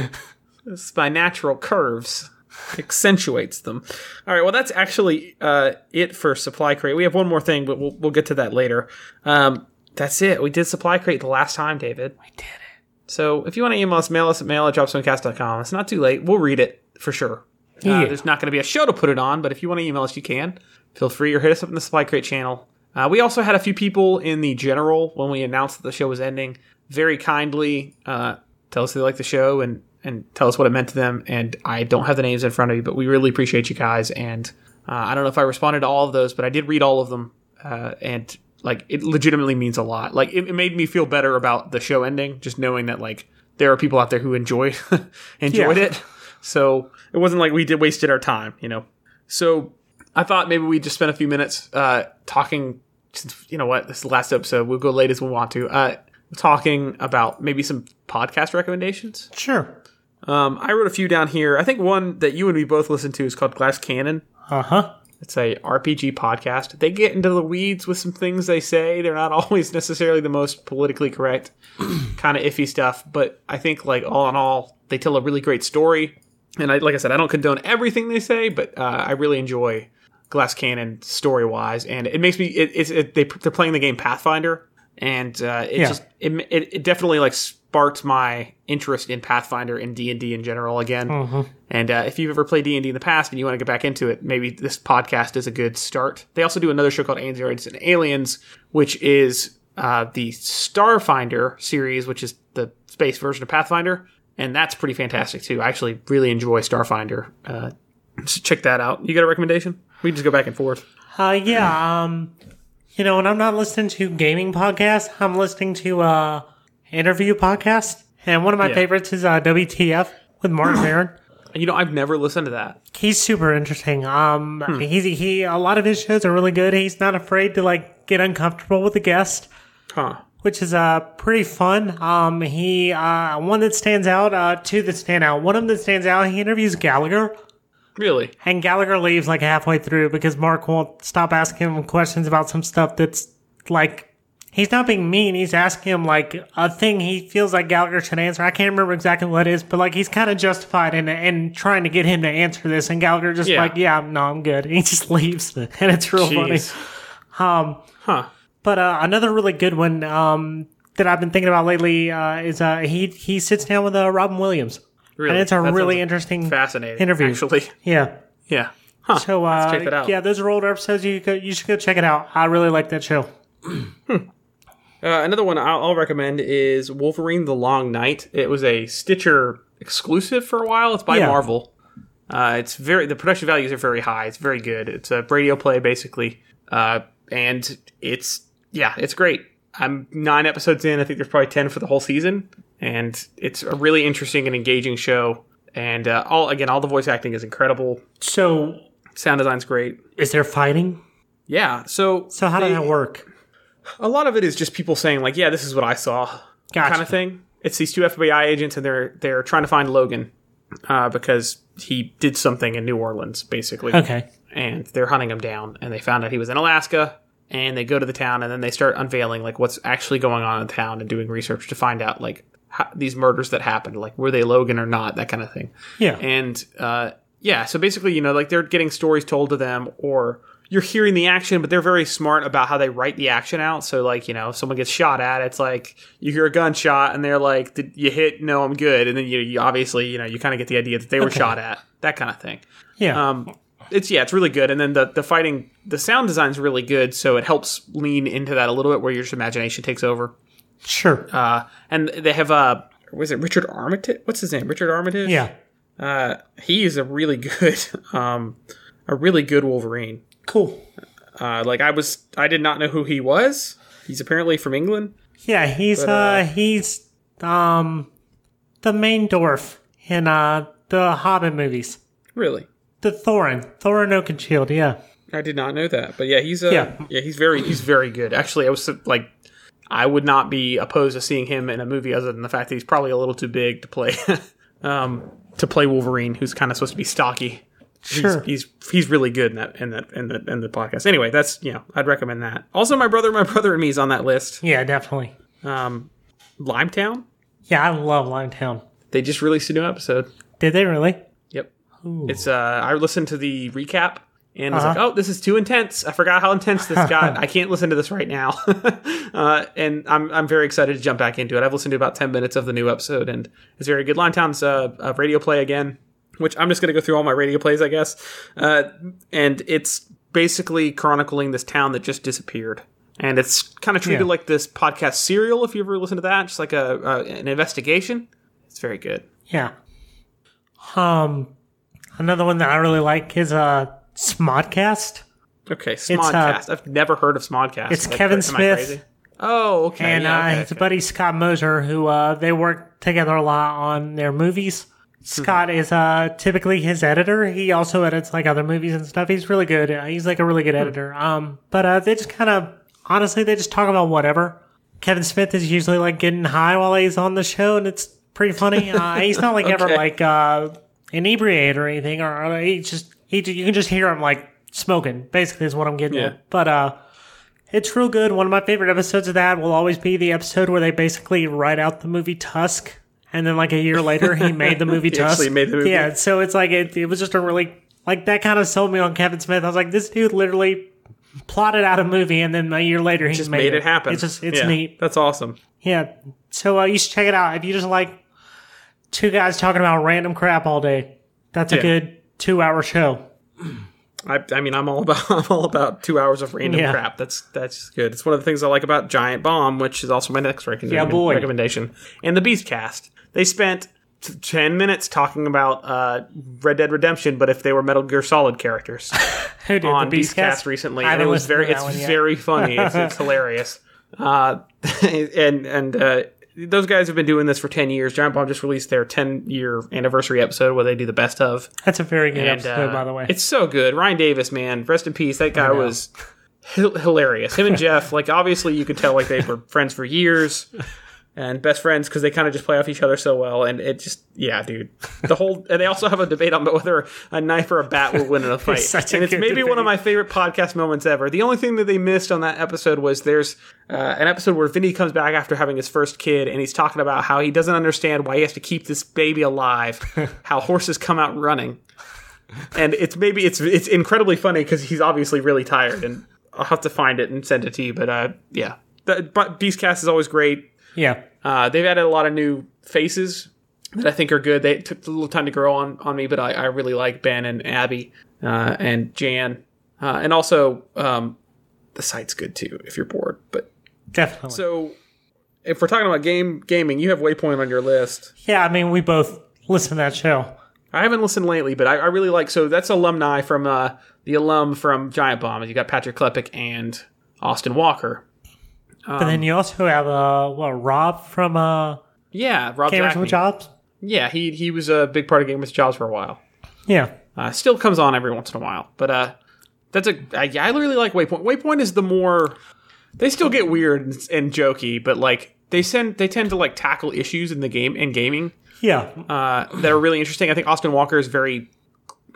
it's my natural curves accentuates them. All right, well that's actually uh, it for supply crate. We have one more thing, but we'll we'll get to that later. Um, that's it. We did supply crate the last time, David. We did it. So if you want to email us, mail us at mail at dropzonecast.com. It's not too late. We'll read it for sure. Uh, Yeah. there's not going to be a show to put it on, but if you want to email us, you can. Feel free or hit us up in the Supply Crate channel. Uh, we also had a few people in the general when we announced that the show was ending very kindly uh, tell us they like the show and, and tell us what it meant to them. And I don't have the names in front of you, but we really appreciate you guys. And uh, I don't know if I responded to all of those, but I did read all of them. Uh, and like it legitimately means a lot. Like it, it made me feel better about the show ending, just knowing that like there are people out there who enjoyed enjoyed Yeah. it. So it wasn't like we did wasted our time, you know. So I thought maybe we'd just spend a few minutes uh, talking. Since you know what, this is the last episode. We'll go late as we want to. Uh, talking about maybe some podcast recommendations. Sure. Um, I wrote a few down here. I think one that you and me both listen to is called Glass Cannon. Uh huh. It's a RPG podcast. They get into the weeds with some things they say. They're not always necessarily the most politically correct, kind of iffy stuff. But I think, like all in all, they tell a really great story. And I, like I said, I don't condone everything they say, but uh, I really enjoy Glass Cannon story wise, and it makes me. It, it's it, they they're playing the game Pathfinder, and uh, it Yeah. just it, it it definitely like sparked my interest in Pathfinder and D and D in general again. And uh, if you've ever played D and D in the past and you want to get back into it, maybe this podcast is a good start. They also do another show called Androids and Aliens, which is uh, the Starfinder series, which is the space version of Pathfinder, and that's pretty fantastic too. I actually really enjoy Starfinder. Uh, so check that out. You got a recommendation? We can just go back and forth. Uh, yeah. Um, you know, when I'm not listening to gaming podcasts, I'm listening to uh interview podcasts, and one of my Yeah. favorites is uh, WTF with Martin Maron. You know, I've never listened to that. He's super interesting. Um, Hmm. he's he a lot of his shows are really good. He's not afraid to like get uncomfortable with the guest. Huh. which is uh pretty fun. Um, he uh one that stands out, uh two that stand out. One of them that stands out, he interviews Gallagher, Really? And Gallagher leaves like halfway through because Mark won't stop asking him questions about some stuff that's like he's not being mean. He's asking him like a thing he feels like Gallagher should answer. I can't remember exactly what it is, but like he's kind of justified in in trying to get him to answer this. And Gallagher just Yeah. like, yeah, no, I'm good. And he just leaves, and it's real Jeez. funny. Um, Huh. but uh, another really good one um, that I've been thinking about lately uh, is uh, he he sits down with uh, Robin Williams, Really? and it's a That really interesting fascinating. interview. Actually. Yeah. Yeah. Huh. So uh, check that out. yeah, those are older episodes. You go, you should go check it out. I really like that show. Uh, another one I'll, I'll recommend is Wolverine: The Long Night. It was a Stitcher exclusive for a while. It's by Yeah. Marvel. Uh, it's very the production values are very high. It's very good. It's a radio play basically, uh, and it's yeah, it's great. I'm nine episodes in. I think there's probably ten for the whole season, and it's a really interesting and engaging show. And uh, all again, all the voice acting is incredible. So Sound design's great. is there fighting? Yeah. So So how they- did that work? a lot of it is just people saying like, "Yeah, this is what I saw," Gotcha. kind of thing. It's these two FBI agents, and they're they're trying to find Logan uh, because he did something in New Orleans, basically, Okay. and they're hunting him down. And they found out he was in Alaska, and they go to the town, and then they start unveiling like what's actually going on in the town and doing research to find out like how, these murders that happened, like were they Logan or not, that kind of thing. Yeah. And uh, yeah, so basically, you know, like they're getting stories told to them, or you're hearing the action, but they're very smart about how they write the action out. So, like, you know, if someone gets shot at, it's like you hear a gunshot, and they're like, "Did you hit? No, I'm good." And then you, you obviously, you know, you kind of get the idea that they were Okay. shot at, that kind of thing. yeah. Um, it's yeah, it's really good. And then the the fighting, the sound design's really good, so it helps lean into that a little bit, where your imagination takes over. sure. Uh, and they have uh, was it Richard Armitage? What's his name? Richard Armitage. yeah. Uh, he is a really good, um, a really good Wolverine. Cool. Uh, like I was, I did not know who he was. He's apparently from England. Yeah, he's But, uh, uh, he's um the main dwarf in uh the Hobbit movies. Really, The Thorin, Thorin Oakenshield. Yeah. I did not know that. But yeah, he's uh, Yeah. yeah, he's very, he's very good. Actually, I was like, I would not be opposed to seeing him in a movie, other than the fact that he's probably a little too big to play, um, to play Wolverine, who's kind of supposed to be stocky. Sure. He's, he's he's really good in that in that in the in the podcast. Anyway, that's you know I'd recommend that. Also, my brother, my brother and me is on that list. Yeah, definitely. Um, Limetown. Yeah, I love Limetown. They just released a new episode. Did they really? Yep. It's uh I listened to the recap and was Uh-huh. like, "Oh, this is too intense. I forgot how intense this got. I can't listen to this right now." uh, and I'm I'm very excited to jump back into it. I've listened to about 10 minutes of the new episode and it's very good. Limetown's uh, a radio play again, which I'm just going to go through all my radio plays, I guess. Uh, and it's basically chronicling this town that just disappeared. And it's kind of treated Yeah. like this podcast serial if you ever listen to that, just like a, a an investigation. It's very good. Yeah. Um, another one that I really like is uh Smodcast, Okay, uh, Smodcast. I've never heard of Smodcast. it's I- Kevin Smith. Oh, okay. and yeah, uh, his okay. buddy Scott Mosier, who uh they work together a lot on their movies. Scott is uh typically his editor. He also edits like other movies and stuff. He's really good. Uh, he's like a really good editor. Um, but uh, they just kind of honestly they just talk about whatever. Kevin Smith is usually like getting high while he's on the show, and it's pretty funny. Uh, he's not like ever like uh inebriated or anything, or, or he just he you can just hear him like smoking. Basically, is what I'm getting Yeah. at. But uh. It's real good. One of my favorite episodes of that will always be the episode where they basically write out the movie Tusk, and then like a year later he made the movie Tusk. actually made the movie. Yeah, so it's like it, it was just a really like that kind of sold me on Kevin Smith. I was like, this dude literally plotted out a movie, and then a year later he just made, made it happen. It's just it's Yeah, neat. That's awesome. Yeah. So uh, you should check it out if you just like two guys talking about random crap all day. That's a Yeah. good two hour show. I, I mean, I'm all about I'm all about two hours of random Yeah. crap. That's that's good. It's one of the things I like about Giant Bomb, which is also my next recommend- Yeah, boy. recommendation. And the Beastcast. They spent t- ten minutes talking about uh, Red Dead Redemption, but if they were Metal Gear Solid characters Who did on the Beastcast Beastcast recently, I and it was very it's very funny. It's, it's hilarious. Uh, and and uh, those guys have been doing this for ten years. Giant Bomb just released their ten year anniversary episode where they do the best of. That's a very good And, episode, uh, by the way. It's so good. Ryan Davis, man, rest in peace. That guy was hi- hilarious. Him and Jeff, like obviously you could tell like they were friends for years. And best friends because they kind of just play off each other so well. And it just, yeah, dude. The whole, and they also have a debate on whether a knife or a bat will win in a fight. such a and it's maybe one of my favorite podcast moments ever. The only thing that they missed on that episode was there's uh, an episode where Vinny comes back after having his first kid, and he's talking about how he doesn't understand why he has to keep this baby alive, how horses come out running and it's maybe it's it's incredibly funny because he's obviously really tired, and I'll have to find it and send it to you. But uh, yeah, the, but Beastcast is always great. Yeah. Uh, they've added a lot of new faces that I think are good. They took a little time to grow on on me, but I, I really like Ben and Abby uh, and Jan, uh, and also um, the site's good too if you're bored. But Definitely. so if we're talking about game gaming, you have Waypoint on your list. yeah, I mean, we both listen to that show. I haven't listened lately, but I, I really like. So that's alumni from uh, the alum from Giant Bomb. You got Patrick Klepek and Austin Walker. But then you also have uh, what Rob from uh, Yeah, Rob Gamers Zacny. with Jobs. Yeah, he he was a big part of Game with Jobs for a while. Yeah. Uh, still comes on every once in a while, but uh, that's a I, yeah, I really like Waypoint. Waypoint is the more they still get weird and, and jokey, but like they send they tend to like tackle issues in the game in gaming Yeah. uh, that are really interesting. I think Austin Walker is very,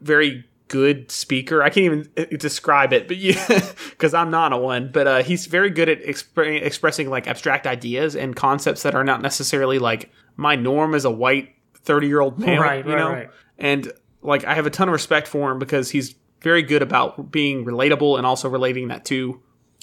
very good speaker. I can't even uh, describe it, but yeah, because I'm not a one. But uh, he's very good at expre- expressing like abstract ideas and concepts that are not necessarily like my norm as a white 30 year old male. Right, you right, know, right. and like I have a ton of respect for him because he's very good about being relatable and also relating that to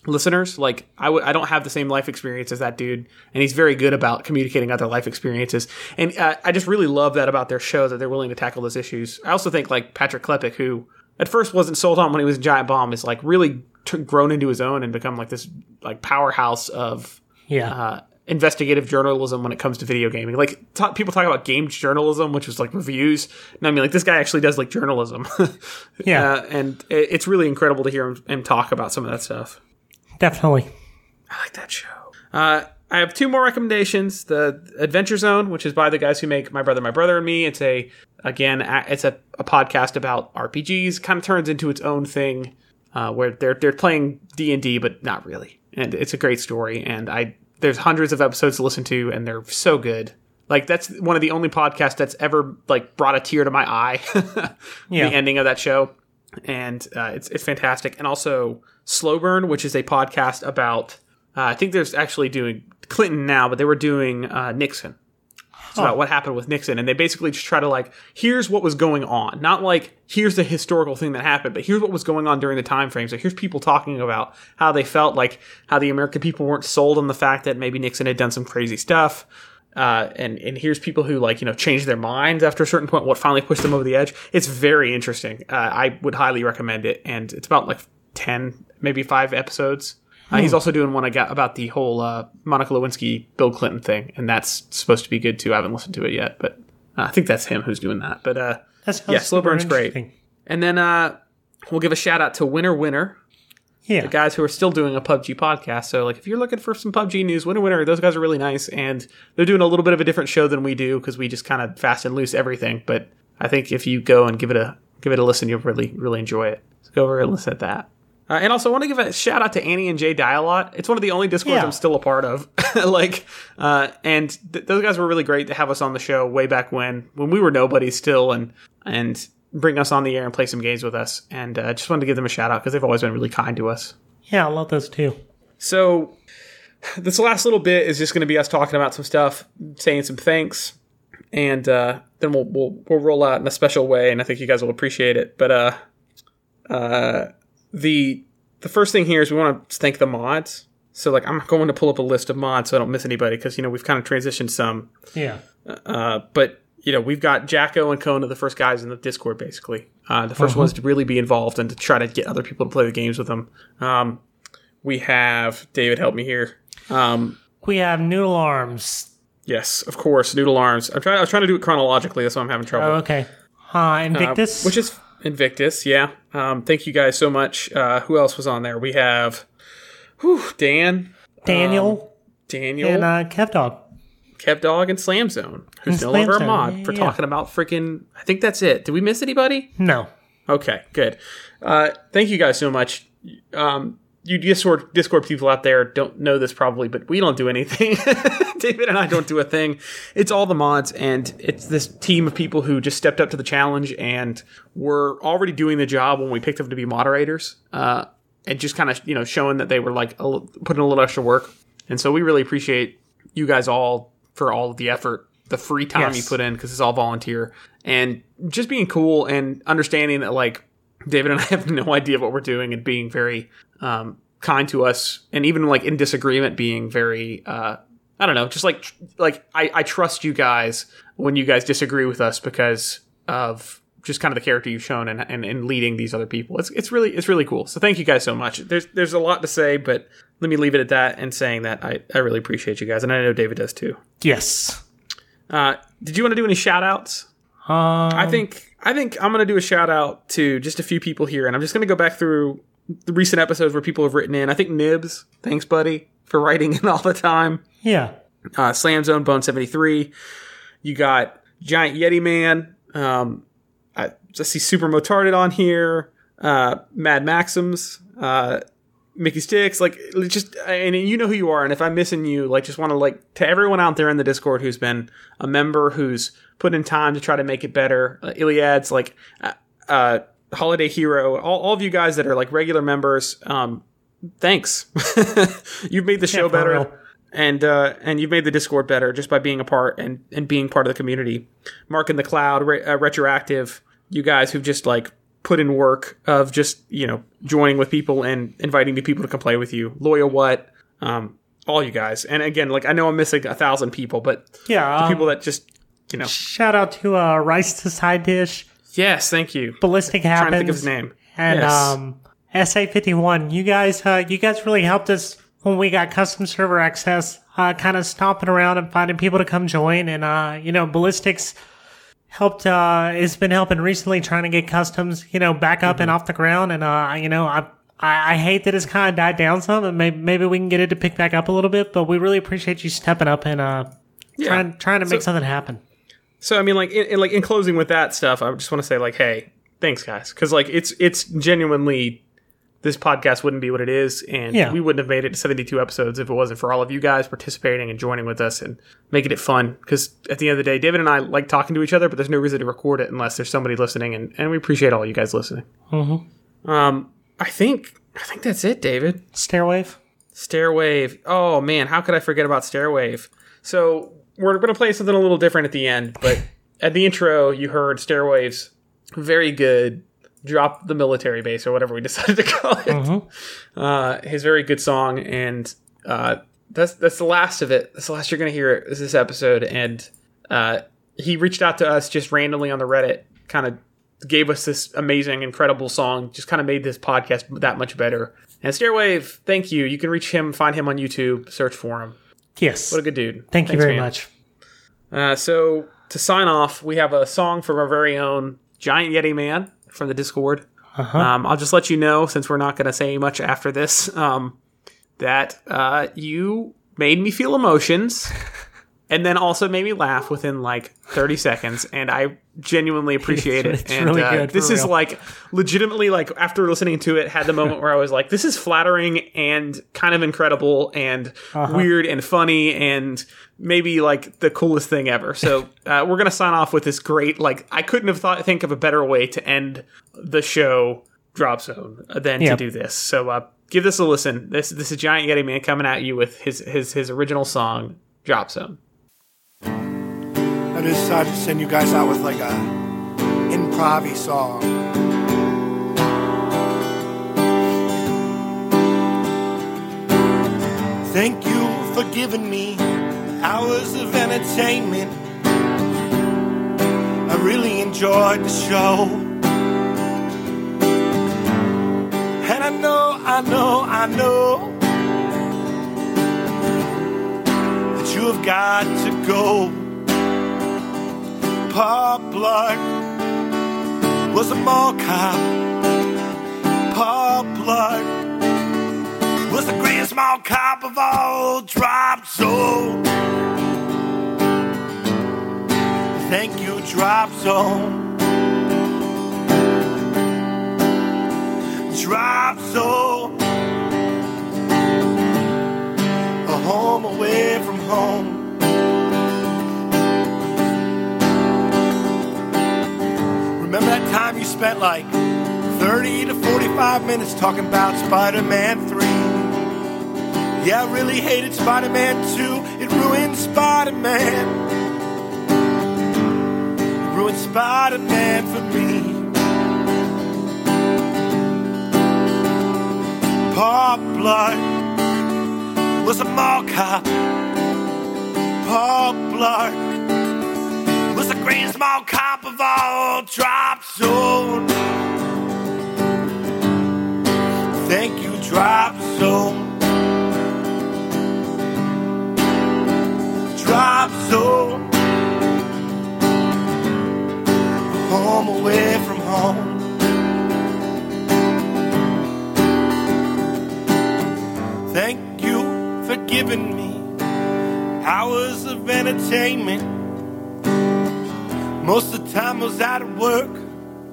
listeners. Like I w- I don't have the same life experience as that dude, and he's very good about communicating other life experiences. And uh, I just really love that about their show that they're willing to tackle those issues. I also think like Patrick Klepek, who at first wasn't sold on when he was in Giant Bomb, is like really t- grown into his own and become like this like powerhouse of Yeah. uh, investigative journalism when it comes to video gaming. Like ta people talk about game journalism, which was like reviews. And I mean, like this guy actually does like journalism. Yeah. uh, and it, it's really incredible to hear him, him talk about some of that stuff. Definitely. I like that show. Uh, I have two more recommendations. The Adventure Zone, which is by the guys who make My Brother, My Brother and Me. It's a again, it's a, a podcast about RPGs. Kind of turns into its own thing, uh, where they're they're playing D and D, but not really. And it's a great story. And I there's hundreds of episodes to listen to, and they're so good. Like that's one of the only podcasts that's ever like brought a tear to my eye. Yeah. The ending of that show, and uh, it's it's fantastic. And also Slow Burn, which is a podcast about. Uh, I think there's actually doing Clinton now, but they were doing uh, Nixon. It's about what happened with Nixon, and they basically just try to like, here's what was going on, not like here's the historical thing that happened, but here's what was going on during the time frame. So here's people talking about how they felt like how the American people weren't sold on the fact that maybe Nixon had done some crazy stuff. Uh, and and here's people who like you know change their minds after a certain point. What finally pushed them over the edge? It's very interesting. Uh, I would highly recommend it, and it's about like ten, maybe five episodes. Uh, he's also doing one I got about the whole uh, Monica Lewinsky Bill Clinton thing, and that's supposed to be good too. I haven't listened to it yet, but uh, I think that's him who's doing that. But uh, That Yeah, Slow Burn's great. and then uh, we'll give a shout out to Winner Winner, Yeah. the guys who are still doing a PUBG podcast. So like if you're looking for some PUBG news, Winner Winner, those guys are really nice, and they're doing a little bit of a different show than we do because we just kind of fast and loose everything. But I think if you go and give it a give it a listen, you'll really really enjoy it. So go over and listen to that. Uh, and also, I want to give a shout out to Annie and Jay Dialot. It's one of the only discords Yeah. I'm still a part of. like, uh, and th- those guys were really great to have us on the show way back when, when we were nobody still, and and bring us on the air and play some games with us. And uh, just wanted to give them a shout out because they've always been really kind to us. Yeah, I love those too. So, this last little bit is just going to be us talking about some stuff, saying some thanks, and uh, then we'll, we'll we'll roll out in a special way, and I think you guys will appreciate it. But uh, uh, the the first thing here is we want to thank the mods. So, like, I'm going to pull up a list of mods so I don't miss anybody because you know we've kind of transitioned some. Yeah. Uh, but you know, we've got Jacko and Kona, the first guys in the Discord, basically. Uh, the 1st ones to really be involved and to try to get other people to play the games with them. Um, we have David, help me here. Um, We have noodle arms. yes, of course, Noodle Arms. I'm trying. I was trying to do it chronologically. That's why I'm having trouble. Oh, okay. Uh, Uh, Invictus. which is Invictus. Yeah. Um, thank you guys so much. Uh, who else was on there? We have, whew, Dan, Daniel Daniel, and uh, Kevdog. Kev Dog, and Slam Zone, who's And no longer a mod Zone, for yeah. talking about freaking. I think that's it. Did we miss anybody? No. Okay, good. Uh, thank you guys so much. Um, you Discord Discord people out there don't know this probably, but we don't do anything. David and I don't do a thing. It's all the mods, and it's this team of people who just stepped up to the challenge and were already doing the job when we picked them to be moderators, uh, and just kind of you know showing that they were like a, putting a little extra work. And so we really appreciate you guys all for all of the effort, the free time Yes. you put in because it's all volunteer, and just being cool and understanding that like David and I have no idea what we're doing and being very um, kind to us, and even like in disagreement, being very uh, I don't know, just like tr- like I, I trust you guys when you guys disagree with us because of just kind of the character you've shown and, and, and leading these other people. It's it's really it's really cool. So thank you guys so much. There's there's a lot to say, but let me leave it at that and saying that I, I really appreciate you guys, and I know David does too. Yes. Uh, did you want to do any shout outs? Um, I think I think I'm going to do a shout out to just a few people here, and I'm just going to go back through the recent episodes where people have written in. I think Nibs, thanks, buddy, for writing in all the time. yeah. Uh, Slam Zone Bone 73. You got Giant Yeti Man. Um, I see Super Motarded on here. Uh, Mad Maxims. Uh, Mickey Sticks, like just, and you know who you are. And if I'm missing you, like, just want to like to everyone out there in the Discord who's been a member, who's put in time to try to make it better. Uh, Iliad's like, uh, uh, Holiday Hero, all, all of you guys that are like regular members. Um, thanks. You've made the show for better real. and uh, and you've made the Discord better just by being a part and, and being part of the community. Mark in the Cloud, re- uh, Retroactive, you guys who've just like put in work of just you know joining with people and inviting new people to come play with you. Loyal what, um, all you guys. And again, like I know I'm missing a thousand people, but Yeah. the um, people that just you know, shout out to uh, Rice to Side Dish, yes, thank you. Ballistic happens. trying to think of his name. and Yes. um, SA51. You guys, uh, you guys really helped us when we got custom server access. Uh, kind of stomping around and finding people to come join, and uh, you know, Ballistics helped. Uh, has been helping recently trying to get customs, you know, back up Mm-hmm. and off the ground, and uh, you know, I. I I hate that it's kind of died down some, and maybe, maybe we can get it to pick back up a little bit. But we really appreciate you stepping up and uh, trying trying to make something happen. So I mean, like, in, in- like in closing with that stuff, I just want to say, like, hey, thanks, guys, because like it's it's genuinely this podcast wouldn't be what it is, and Yeah. we wouldn't have made it to seventy two episodes if it wasn't for all of you guys participating and joining with us and making it fun. Because at the end of the day, David and I like talking to each other, but there's no reason to record it unless there's somebody listening, and, and we appreciate all you guys listening. Mm-hmm. Um, I think I think that's it, David. Stairwave. Stairwave. Oh man, how could I forget about Stairwave? So we're gonna play something a little different at the end, but at the intro you heard Stairwave's very good drop the military base or whatever we decided to call it. Uh, his very good song, and uh, that's that's the last of it. That's the last you're gonna hear is this episode, and uh, he reached out to us just randomly on the Reddit, kind of gave us this amazing, incredible song, just kind of made this podcast that much better. And Stairwave, thank you. You can reach him, find him on YouTube, search for him. Yes. What a good dude. Thank you very man. much. Uh, so to sign off, we have a song from our very own Giant Yeti Man from the Discord. Uh-huh. Um, I'll just let you know, since we're not going to say much after this, um, that uh, you made me feel emotions, and then also made me laugh within like 30 seconds, and I genuinely appreciate it. It's and really uh, good, this is real. like legitimately like after listening to it, had the moment where I was like, this is flattering and kind of incredible and Uh-huh. weird and funny and maybe like the coolest thing ever. So uh, we're gonna sign off with this great like I couldn't have thought think of a better way to end the show drop zone than to do this. So uh, give this a listen. This this is Giant Yeti Man coming at you with his his his original song Drop Zone. I just decided to send you guys out with like a improv song. Thank you for giving me hours of entertainment. I really enjoyed the show. And I know, I know, I know that you have got to go. Paul Blart was a mall cop. Paul Blart the greatest mall cop of all. Drop Zone. Thank you, Drop Zone. Drop Zone. A home away from home. Remember that time you spent like 30 to 45 minutes talking about Spider Man 3? Yeah, I really hated Spider Man 2. It ruined Spider Man. It ruined Spider Man for me. Paul Blart was a mall cop. Paul was the greatest mall cop of all. Drop Zone. Thank you, Drop Zone. Home away from home. Thank you for giving me hours of entertainment. Most of the time I was out of work,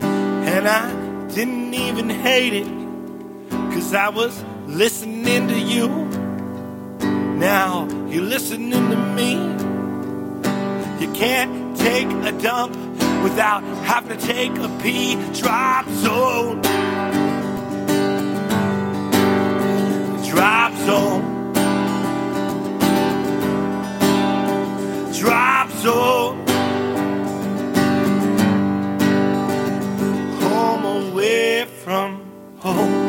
and I didn't even hate it, cause I was listening to you. Now you're listening to me. You can't take a dump without having to take a pee. Drop zone. Drop zone. Drop zone. Home away from home.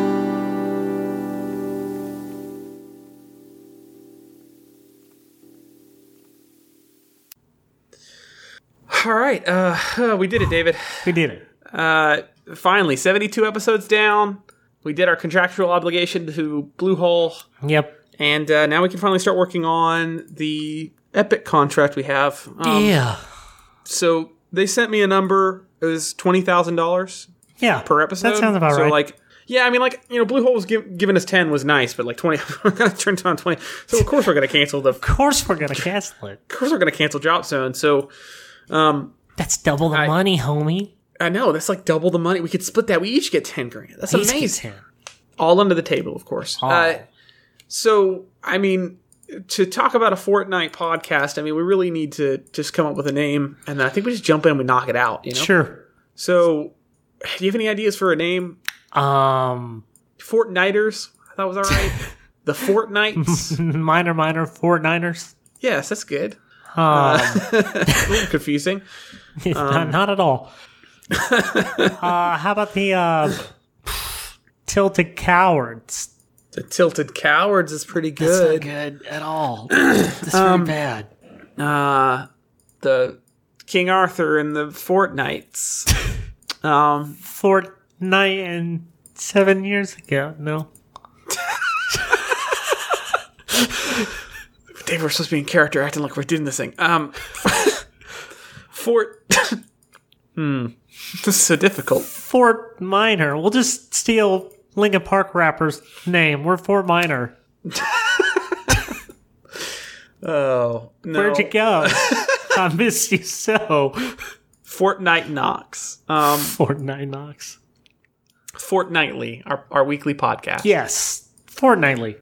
All right, uh, we did it, David. We did it. Uh, finally, seventy-two episodes down. We did our contractual obligation to Bluehole, Yep. and uh, now we can finally start working on the Epic contract we have. Um, yeah. So they sent me a number. It was twenty thousand dollars Yeah. per episode. That sounds about so right. like, yeah, I mean, like you know, Bluehole was give, giving us ten was nice, but like twenty, we're gonna turn on twenty. So of course we're gonna cancel the. Of of course we're gonna cancel it. Of course we're gonna cancel Drop Zone. So That's double the I- money, homie. I know that's like double the money. We could split that. We each get ten grand. That's amazing. all under the table, of course. Oh. Uh, so, I mean, to talk about a Fortnite podcast, I mean, we really need to just come up with a name, and then I think we just jump in and we knock it out. You know. Sure. So, do you have any ideas for a name? Um, Fortniters. I thought was all right. the Fortnites. minor, minor, Fort Niners. yes, that's good. Um, A little confusing. not, not at all. uh, how about the uh, tilted cowards? The Tilted Cowards is pretty That's not good. good at all. That's very bad. Uh, the King Arthur and the Fortnights. um, Fortnite and seven years ago. No. Dave, we're supposed to be in character, acting like we're doing this thing. Um, Fort. hmm. This is so difficult. Fort Minor. We'll just steal Linkin Park rapper's name. We're Fort Minor. Oh no. Where'd you go? I missed you so. Fortnite Knox. Um, Fortnite Knox. Fortnightly, our our weekly podcast. Yes. Fortnightly.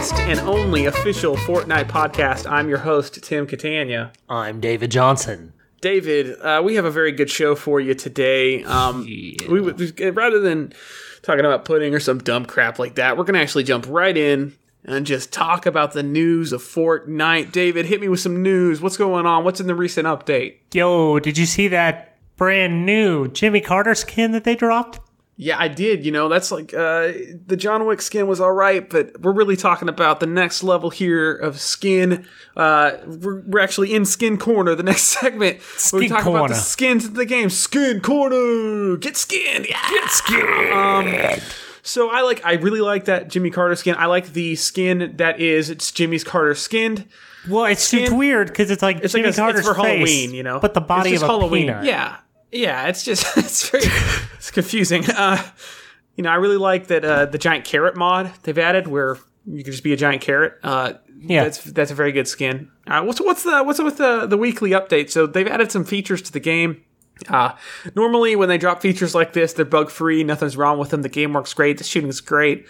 The best and only official Fortnite podcast. I'm your host, Tim Catania. I'm David Johnson. David, uh, we have a very good show for you today. Um, we would rather than talking about pudding or some dumb crap like that, we're going to actually jump right in and just talk about the news of Fortnite. David, hit me with some news. What's going on? What's in the recent update? Yo, did you see that brand new Jimmy Carter skin that they dropped? Yeah, I did. You know, that's like uh, the John Wick skin was all right, but we're really talking about the next level here of skin. Uh, we're, we're actually in Skin Corner, the next segment. we Skin talk about the skins of the game. Skin Corner, get skinned, yeah, get skinned. Um, so I like, I really like that Jimmy Carter skin. I like the skin that is it's Jimmy's Carter skinned. Well, it's, it's weird because it's like It's Jimmy like a, Carter's it's for face, Halloween, you know, but the body of a Halloween. peanut. Yeah, yeah. It's just it's very it's confusing. Uh, you know, I really like that uh, the giant carrot mod they've added, where You can just be a giant carrot. Uh, Yeah. that's that's a very good skin. Uh, what's what's the what's up with the the weekly update? So they've added some features to the game. Uh, normally when they drop features like this, they're bug free. Nothing's wrong with them. The game works great. The shooting's great.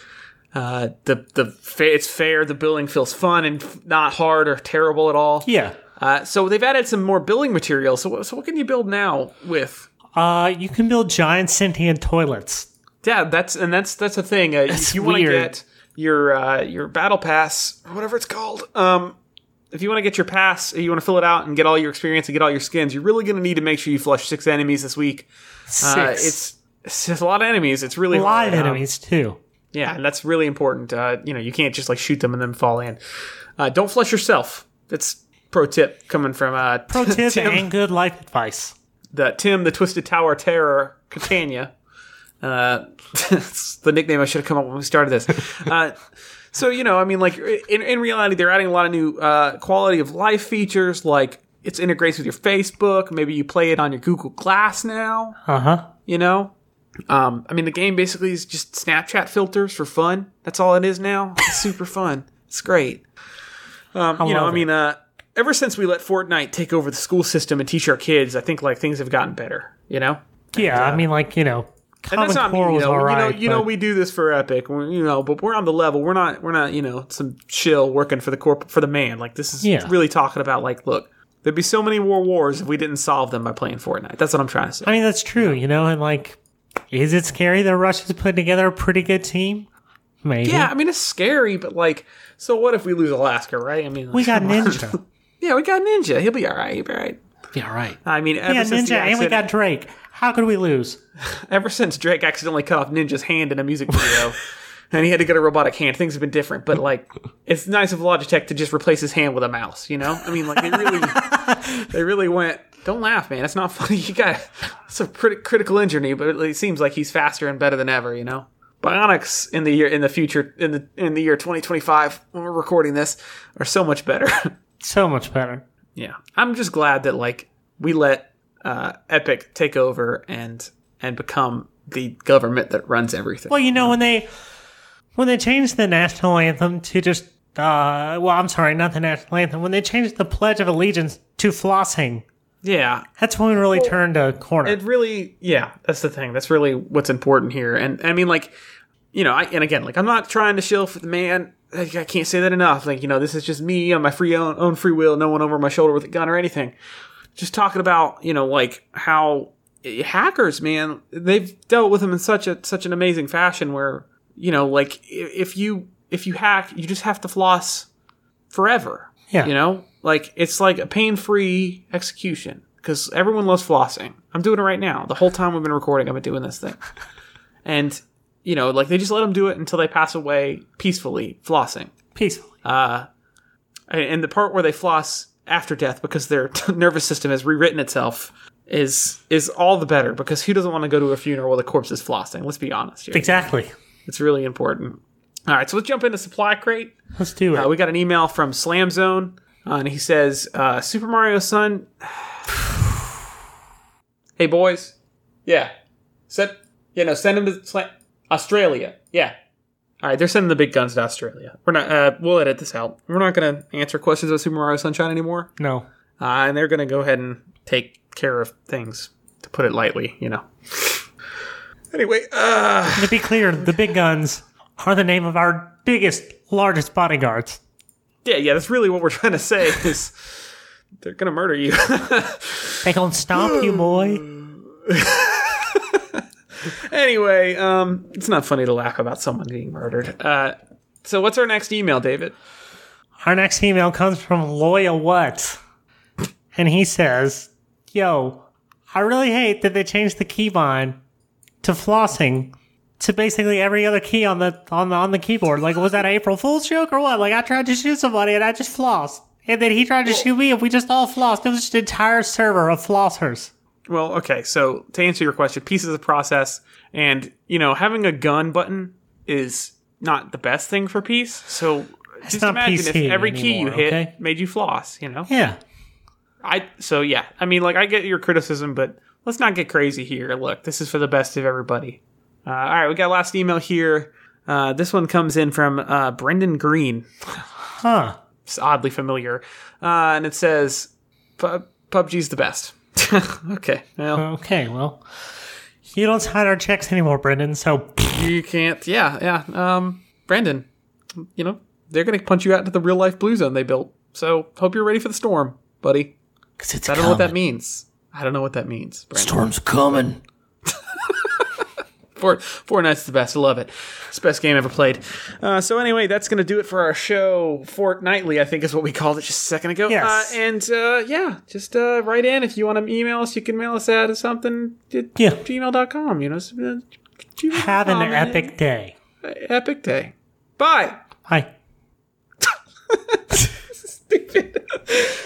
Uh, the the fa- it's fair. The building feels fun and f- not hard or terrible at all. Yeah. Uh, so they've added some more building materials. So what- so what can you build now with? Uh, you can build giant sentient toilets. Yeah, that's and that's that's a thing. Uh, if you want to get your uh, your battle pass or whatever it's called, um, if you want to get your pass, you want to fill it out and get all your experience and get all your skins, you're really going to need to make sure you flush six enemies this week. Six. Uh, it's it's a lot of enemies. It's really live hard. Um, enemies too. yeah, and that's really important. Uh, you know, you can't just like shoot them and then fall in. Uh, don't flush yourself. That's pro tip coming from uh, Pro tip Tim, and good life advice. the Tim the Twisted Tower Terror Catania. Uh, it's the nickname I should have come up with when we started this. Uh, so you know, I mean, like in, in reality, they're adding a lot of new uh, quality of life features, like it's integrates with your Facebook. Maybe you play it on your Google Glass now. Uh huh. You know, um, I mean, the game basically is just Snapchat filters for fun. That's all it is now. It's super fun. It's great. Um, you know, I mean, uh, ever since we let Fortnite take over the school system and teach our kids, I think like things have gotten better. You know, Yeah, I uh, mean, like you know, and that's Common not me. Core You was know, all you know, right. you know, we do this for Epic. you know, but we're on the level. We're not. We're not. You know, some shill working for the corp for the man. Like this is Yeah. really talking about like, look, there'd be so many more wars if we didn't solve them by playing Fortnite. That's what I'm trying to say. I mean, that's true, you know, and like, is it scary that Russia's put together a pretty good team? Maybe. yeah, I mean it's scary, but like, so what if we lose Alaska, right? I mean, We got Ninja. yeah, we got Ninja. He'll be all right. He'll be all right. Be all right. I mean, ever yeah, since the Ninja, and we got Drake. How could we lose? ever since Drake accidentally cut off Ninja's hand in a music video, and he had to get a robotic hand, things have been different. But like, it's nice of Logitech to just replace his hand with a mouse. You know, I mean, like they really, they really went. Don't laugh, man. It's not funny. You got it's a crit- critical injury, but it seems like he's faster and better than ever. You know, Bionics in the year in the future in the in the year 2025 when we're recording this are so much better. So much better. yeah, I'm just glad that like we let uh, Epic take over and and become the government that runs everything. Well, you know, when they when they changed the national anthem to just uh well, I'm sorry, not the national anthem. When they changed the Pledge of Allegiance to flossing, Yeah, that's when we really turned a corner. it really. Yeah, that's the thing. That's really what's important here. And I mean, like, you know, I, and again, like, I'm not trying to shill for the man. I, I can't say that enough. Like, you know, this is just me on my free own, own free will. No one over my shoulder with a gun or anything. Just talking about, you know, like how eh, hackers, man, they've dealt with them in such a such an amazing fashion. Where you know, like, if you if you hack, you just have to floss forever. Yeah. You know, like it's like a pain free execution because everyone loves flossing. I'm doing it right now. The whole time we've been recording, I've been doing this thing. And, you know, like they just let them do it until they pass away peacefully, flossing. Peacefully. And- And the part where they floss after death because their nervous system has rewritten itself is is all the better because who doesn't want to go to a funeral where the corpse is flossing? Let's be honest here. Exactly. It's really important. All right, so let's jump into supply crate. Let's do it. Uh, we got an email from Slam Zone, uh, and he says, uh, "Super Mario Sun." hey boys, yeah, send yeah no send him to Sla- Australia. Yeah, all right, they're sending the big guns to Australia. We're not. Uh, we'll edit this out. We're not going to answer questions about Super Mario Sunshine anymore, no. uh, and they're going to go ahead and take care of things. To put it lightly, you know. Anyway, uh, To be clear, the big guns are the name of our biggest, largest bodyguards. yeah, yeah, that's really what we're trying to say is they're going to murder you. They gonna stomp you, boy. Anyway, um, it's not funny to laugh about someone being murdered. Uh, so what's our next email, David? Our next email comes from Loya What, and he says, "Yo, I really hate that they changed the keybind to flossing to basically every other key on the on the on the keyboard. Like, was that April Fool's joke or what? Like, I tried to shoot somebody and I just flossed, and then he tried to shoot me and we just all flossed. It was just an entire server of flossers. Well, okay, so to answer your question, pieces of process, and you know, having a gun button is not the best thing for peace. So just not imagine if PC every key you hit okay? made you floss. You know, Yeah, I so yeah. I mean, like I get your criticism, but let's not get crazy here. Look, this is for the best of everybody. Uh, all right, we got last email here. Uh, this one comes in from uh, Brendan Greene. Huh. It's oddly familiar. Uh, and it says, "Pu- PUBG's the best. okay. Well, Okay, well, you don't sign our checks anymore, Brendan. So you can't. Yeah, yeah. Um, Brandon, you know, they're going to punch you out into the real life blue zone they built. So hope you're ready for the storm, buddy. Cause it's I don't know what that means. I don't know what that means. Brandon. Storm's coming. Fort, Fortnite's the best. I love it. It's the best game ever played. Uh, so anyway, that's going to do it for our show. Fortnightly, I think is what we called it just a second ago. Yes. Uh, and uh, yeah, just uh, write in if you want to email us. You can mail us at something at Yeah. gmail.com. You know, uh, gmail.com. have an epic day. epic day. Bye. Bye. Stupid.